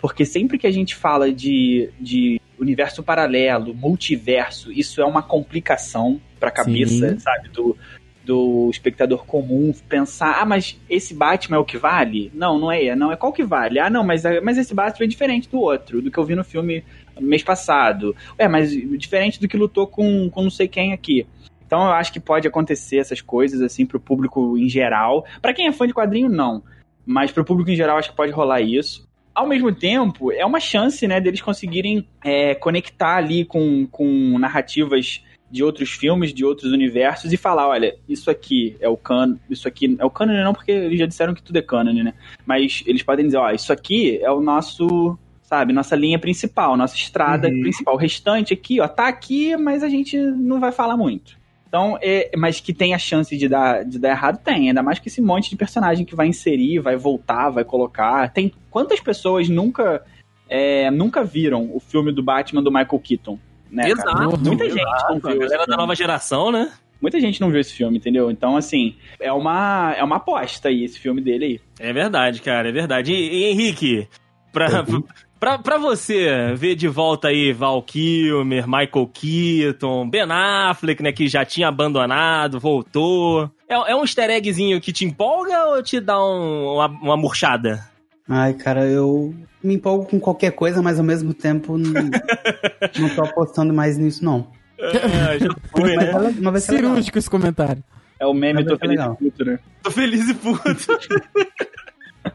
D: porque sempre que a gente fala de, de universo paralelo, multiverso, isso é uma complicação pra cabeça,
B: Sim.
D: sabe, do, do espectador comum pensar, ah, mas esse Batman é o que vale? Não, não é, não é qual que vale? Ah, não, mas, mas esse Batman é diferente do outro, do que eu vi no filme mês passado. É, mas diferente do que lutou com, com não sei quem aqui. Então eu acho que pode acontecer essas coisas assim pro público em geral. Pra quem é fã de quadrinho, não. Mas pro público em geral, acho que pode rolar isso. Ao mesmo tempo, é uma chance, né, deles conseguirem é, conectar ali com, com narrativas de outros filmes, de outros universos e falar, olha, isso aqui é o canon, isso aqui é o canon não, porque eles já disseram que tudo é canon, né? Mas eles podem dizer, ó, isso aqui é o nosso, sabe, nossa linha principal, nossa estrada
C: Uhum.
D: principal. O restante aqui, ó, tá aqui, mas a gente não vai falar muito. Então, é, mas que tem a chance de dar, de dar errado, tem. Ainda mais que esse monte de personagem que vai inserir, vai voltar, vai colocar. Tem quantas pessoas nunca é, nunca viram o filme do Batman do Michael Keaton? Né, cara?
C: Exato.
D: Muita
C: exato.
D: gente não viu
C: galera da nova geração, né?
D: Muita gente não viu esse filme, entendeu? Então, assim, é uma, é uma aposta aí, esse filme dele aí.
C: É verdade, cara, é verdade. E, e, Henrique, pra, pra, pra você ver de volta aí Val Kilmer, Michael Keaton, Ben Affleck, né, que já tinha abandonado, voltou. É, é um easter eggzinho que te empolga ou te dá um- uma, uma murchada?
E: Ai, cara, eu me empolgo com qualquer coisa, mas ao mesmo tempo não, não tô apostando mais nisso, não.
C: Ah, já foi,
E: Mas,
C: né?
E: mas vai ser legal.
B: Cirúrgico esse comentário.
D: É o meme
E: ser
D: Felipe
E: legal.
D: Puto, né?
C: Tô feliz e puto.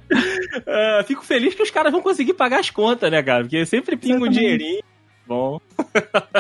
C: Ah, fico feliz que os caras vão conseguir pagar as contas, né, cara? Porque sempre pinga um dinheirinho. Bom,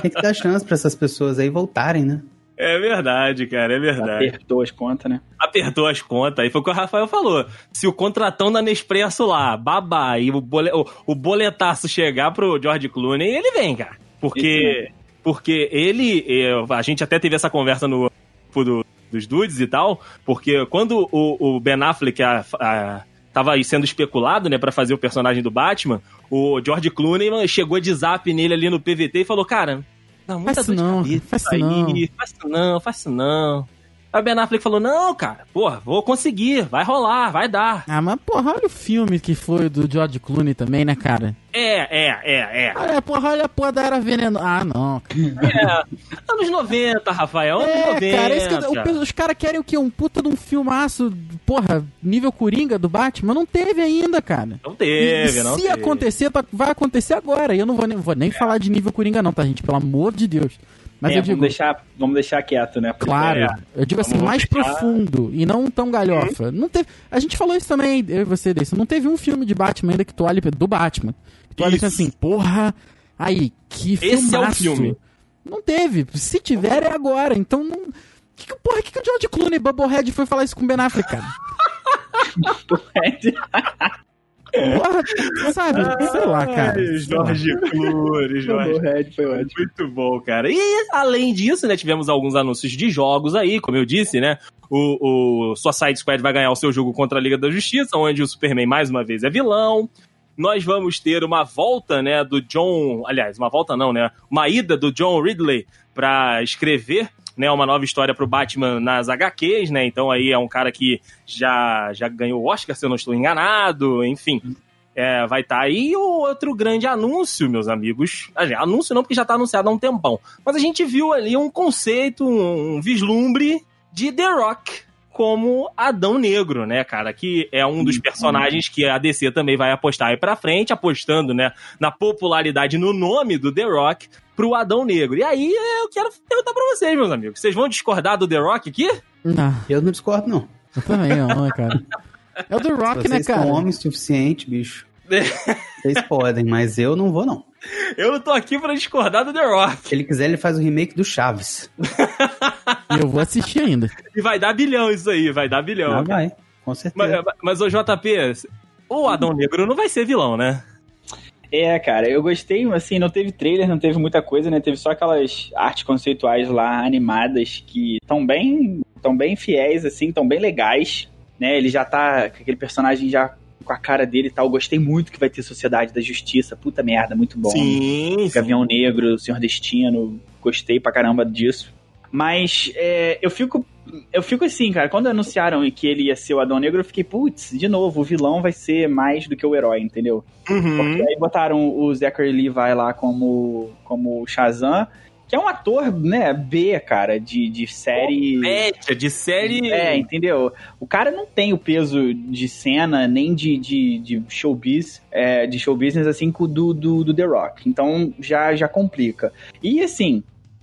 E: Tem que dar chance pra essas pessoas aí voltarem, né?
C: é verdade, cara, é verdade.
D: Apertou as contas, né?
C: apertou as contas. Aí foi o que o Rafael falou. Se o contratão da Nespresso lá, babá, e o, bole, o, o boletaço chegar pro George Clooney, ele vem, cara. Porque, porque ele. eh, A gente até teve essa conversa no grupo do dos dudes e tal, porque quando o, o Ben Affleck a, a, tava aí sendo especulado, né, para fazer o personagem do Batman, o George Clooney chegou de zap nele ali no PVT e falou, cara, dá muita
B: Faz
C: dor de
B: não,
C: cabeça
B: faz
C: isso
B: isso não.
C: aí, faz isso não, faz isso não. Aí o Ben Affleck falou, não, cara, porra, vou conseguir, vai rolar, vai dar.
B: Ah, mas porra, olha o filme que foi do George Clooney também, né, cara?
C: É, é, é, é.
B: Olha, porra, olha a porra da Era Veneno. Ah, não. cara.
C: É, anos 90, Rafael, anos
B: É,
C: 90.
B: cara, isso que eu- o- os caras querem o quê? Um puta de um filmaço, porra, nível Coringa do Batman? Não teve ainda, cara.
C: Não teve,
B: E
C: não
B: se
C: teve.
B: acontecer, tá- vai acontecer agora. E eu não vou nem, vou nem falar de nível Coringa, não, tá, gente? Pelo amor de Deus. Mas
D: É,
B: eu digo,
D: vamos, deixar, vamos deixar quieto, né? Porque-
B: claro,
C: É.
B: eu digo assim, mais
C: deixar-
B: profundo e não tão galhofa. Não teve, a gente falou isso também, eu e você, desse. Não teve um filme de Batman ainda que tu olhe do Batman. Que tu olha
C: Isso.
B: assim, porra, aí, que
C: Esse é o
B: filmaço.
C: filme.
B: Não teve. Se tiver, é agora. Então não. Que, que, porra, que, que o George Clooney, Bubblehead, foi falar isso com o Ben Affleck, cara? Porra, sabe? Sei lá, cara.
C: Ai, Jorge Clooney, Jorge.
D: Red foi ótimo.
C: Muito bom, cara. E além disso, né, tivemos alguns anúncios de jogos aí, como eu disse, né? O, o Suicide Squad vai ganhar o seu jogo contra a Liga da Justiça, onde o Superman mais uma vez é vilão. Nós vamos ter uma volta, né, do John, aliás, uma volta não, né, uma ida do John Ridley pra escrever, né, uma nova história pro Batman nas HQs, né? Então aí é um cara que já já ganhou o Oscar, se eu não estou enganado, enfim. É, vai estar aí E o outro grande anúncio, meus amigos. Anúncio não, porque já tá anunciado há um tempão. Mas a gente viu ali um conceito, um vislumbre de The Rock como Adão Negro, né, cara? Que é um dos personagens que a DC também vai apostar aí pra frente, apostando, né, na popularidade no nome do The Rock pro Adão Negro. E aí eu quero perguntar pra vocês, meus amigos. Vocês vão discordar do The Rock aqui?
B: Não,
E: Eu não discordo, não.
B: eu também não, né, cara? É o The Rock,
E: Vocês
B: né,
E: são
B: cara?
E: homens suficiente, bicho. Vocês podem, mas eu não vou, não.
C: Eu não tô aqui pra discordar do The Rock.
E: Se ele quiser, ele faz o remake do Chaves.
B: E eu vou assistir ainda.
C: E vai dar bilhão isso aí, vai dar bilhão.
E: Ah, vai, com certeza.
C: Mas, mas o JP, o Adão Negro não vai ser vilão, né?
D: É, cara, eu gostei, assim, não teve trailer, não teve muita coisa, né? Teve só aquelas artes conceituais lá, animadas, que estão bem, tão bem fiéis, assim, estão bem legais, né? Ele já tá com aquele personagem já com a cara dele e tal. Gostei muito que vai ter Sociedade da Justiça, puta merda, muito bom.
C: Sim, sim.
D: Gavião Negro, Senhor Destino, gostei pra caramba disso. Mas é, eu fico. Eu fico assim, cara, quando anunciaram que ele ia ser o Adão Negro, eu fiquei, putz, de novo, o vilão vai ser mais do que o herói, entendeu?
C: Uhum.
D: Porque aí botaram o Zachary Levi lá como, como Shazam, que é um ator, né, B, cara, de, de série.
C: Média, de série.
D: É, entendeu? O cara não tem o peso de cena, nem de, de, de showbiz, é, de show business, assim, do, do, do The Rock. Então já, já complica. E assim,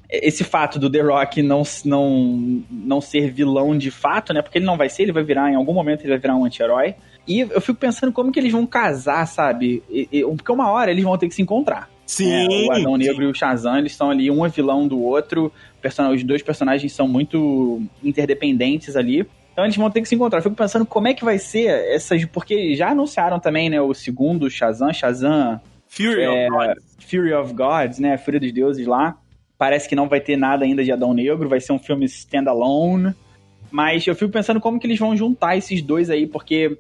D: esse fato do The Rock não, não, não ser vilão de fato, né? Porque ele não vai ser, ele vai virar, em algum momento ele vai virar um anti-herói. E eu fico pensando como que eles vão casar, sabe? E- e- porque uma hora eles vão ter que se encontrar.
C: Sim.
D: É, o Adão
C: sim.
D: Negro e o Shazam, eles estão ali, um é vilão do outro. Person- Os dois personagens são muito interdependentes ali. Então eles vão ter que se encontrar. Eu fico pensando como é que vai ser essas. Porque já anunciaram também, né? O segundo Shazam, Shazam
C: Fury
D: é,
C: of God.
D: Fury of Gods, né? Fúria dos Deuses lá. Parece que não vai ter nada ainda de Adão Negro, vai ser um filme standalone. Mas eu fico pensando como que eles vão juntar esses dois aí, porque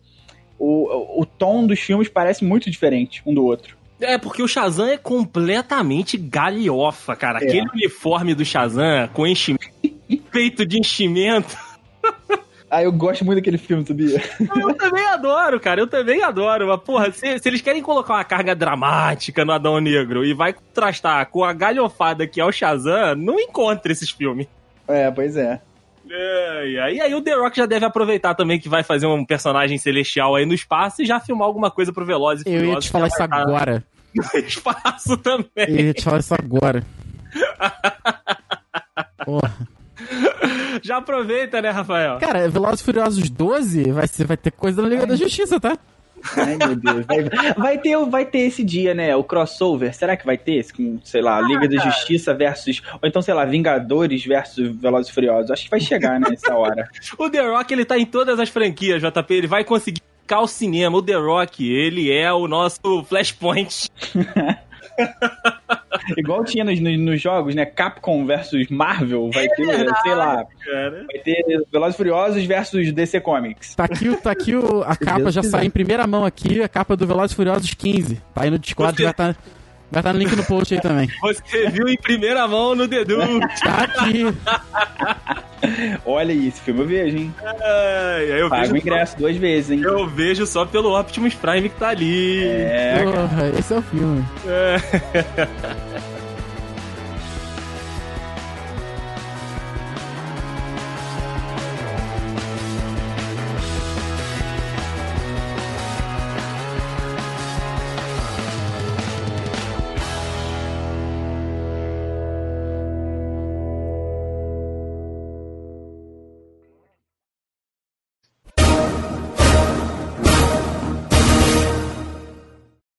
D: o, o tom dos filmes parece muito diferente um do outro.
C: É, porque o Shazam é completamente galhofa, cara.
D: É.
C: Aquele uniforme do Shazam com enchimento, peito de enchimento.
D: Ah, eu gosto muito daquele filme, sabia?
C: Eu também adoro, cara. Eu também adoro. Mas, porra, se, se eles querem colocar uma carga dramática no Adão Negro e vai contrastar com a galhofada que é o Shazam, não encontra esses filmes.
D: É, pois é.
C: É, e aí, o The Rock já deve aproveitar também que vai fazer um personagem celestial aí no espaço e já filmar alguma coisa pro Velozes e
B: Eu ia
C: Furiosos,
B: te falar
C: que
B: isso agora.
C: No espaço também.
B: Eu ia te falar isso agora. Porra.
C: Já aproveita, né, Rafael?
B: Cara, Velozes e Furiosos 12 vai, ser, vai ter coisa na Liga da Justiça, tá?
D: Ai, meu Deus. Vai, vai ter, vai ter esse dia, né? O crossover. Será que vai ter? Com, sei lá, Liga da Justiça versus. Ou então, sei lá, Vingadores versus Velozes e Furiosos. Acho que vai chegar né, nessa hora.
C: O The Rock, ele tá em todas as franquias, JP. Ele vai conseguir ficar ao cinema. O The Rock, ele é o nosso Flashpoint.
D: Igual tinha nos, nos, nos jogos, né? Capcom versus Marvel, vai ter, sei lá,
C: Cara.
D: vai ter Velozes e Furiosos versus DC Comics.
B: Tá aqui, o- tá aqui o, a capa,
E: Deus
B: já
E: quiser.
B: sai em primeira mão aqui, a capa do Velozes e Furiosos 15. Tá aí no Discord, vai estar vai estar no link no post aí também.
C: Você viu em primeira mão no Dedu.
B: Tá aqui.
D: Olha esse filme eu vejo, hein?
C: Aí eu
D: Paga o
C: vejo,
D: ingresso duas vezes, hein?
C: eu vejo só pelo Optimus Prime que tá ali.
D: É,
B: Porra, esse é o filme.
C: É.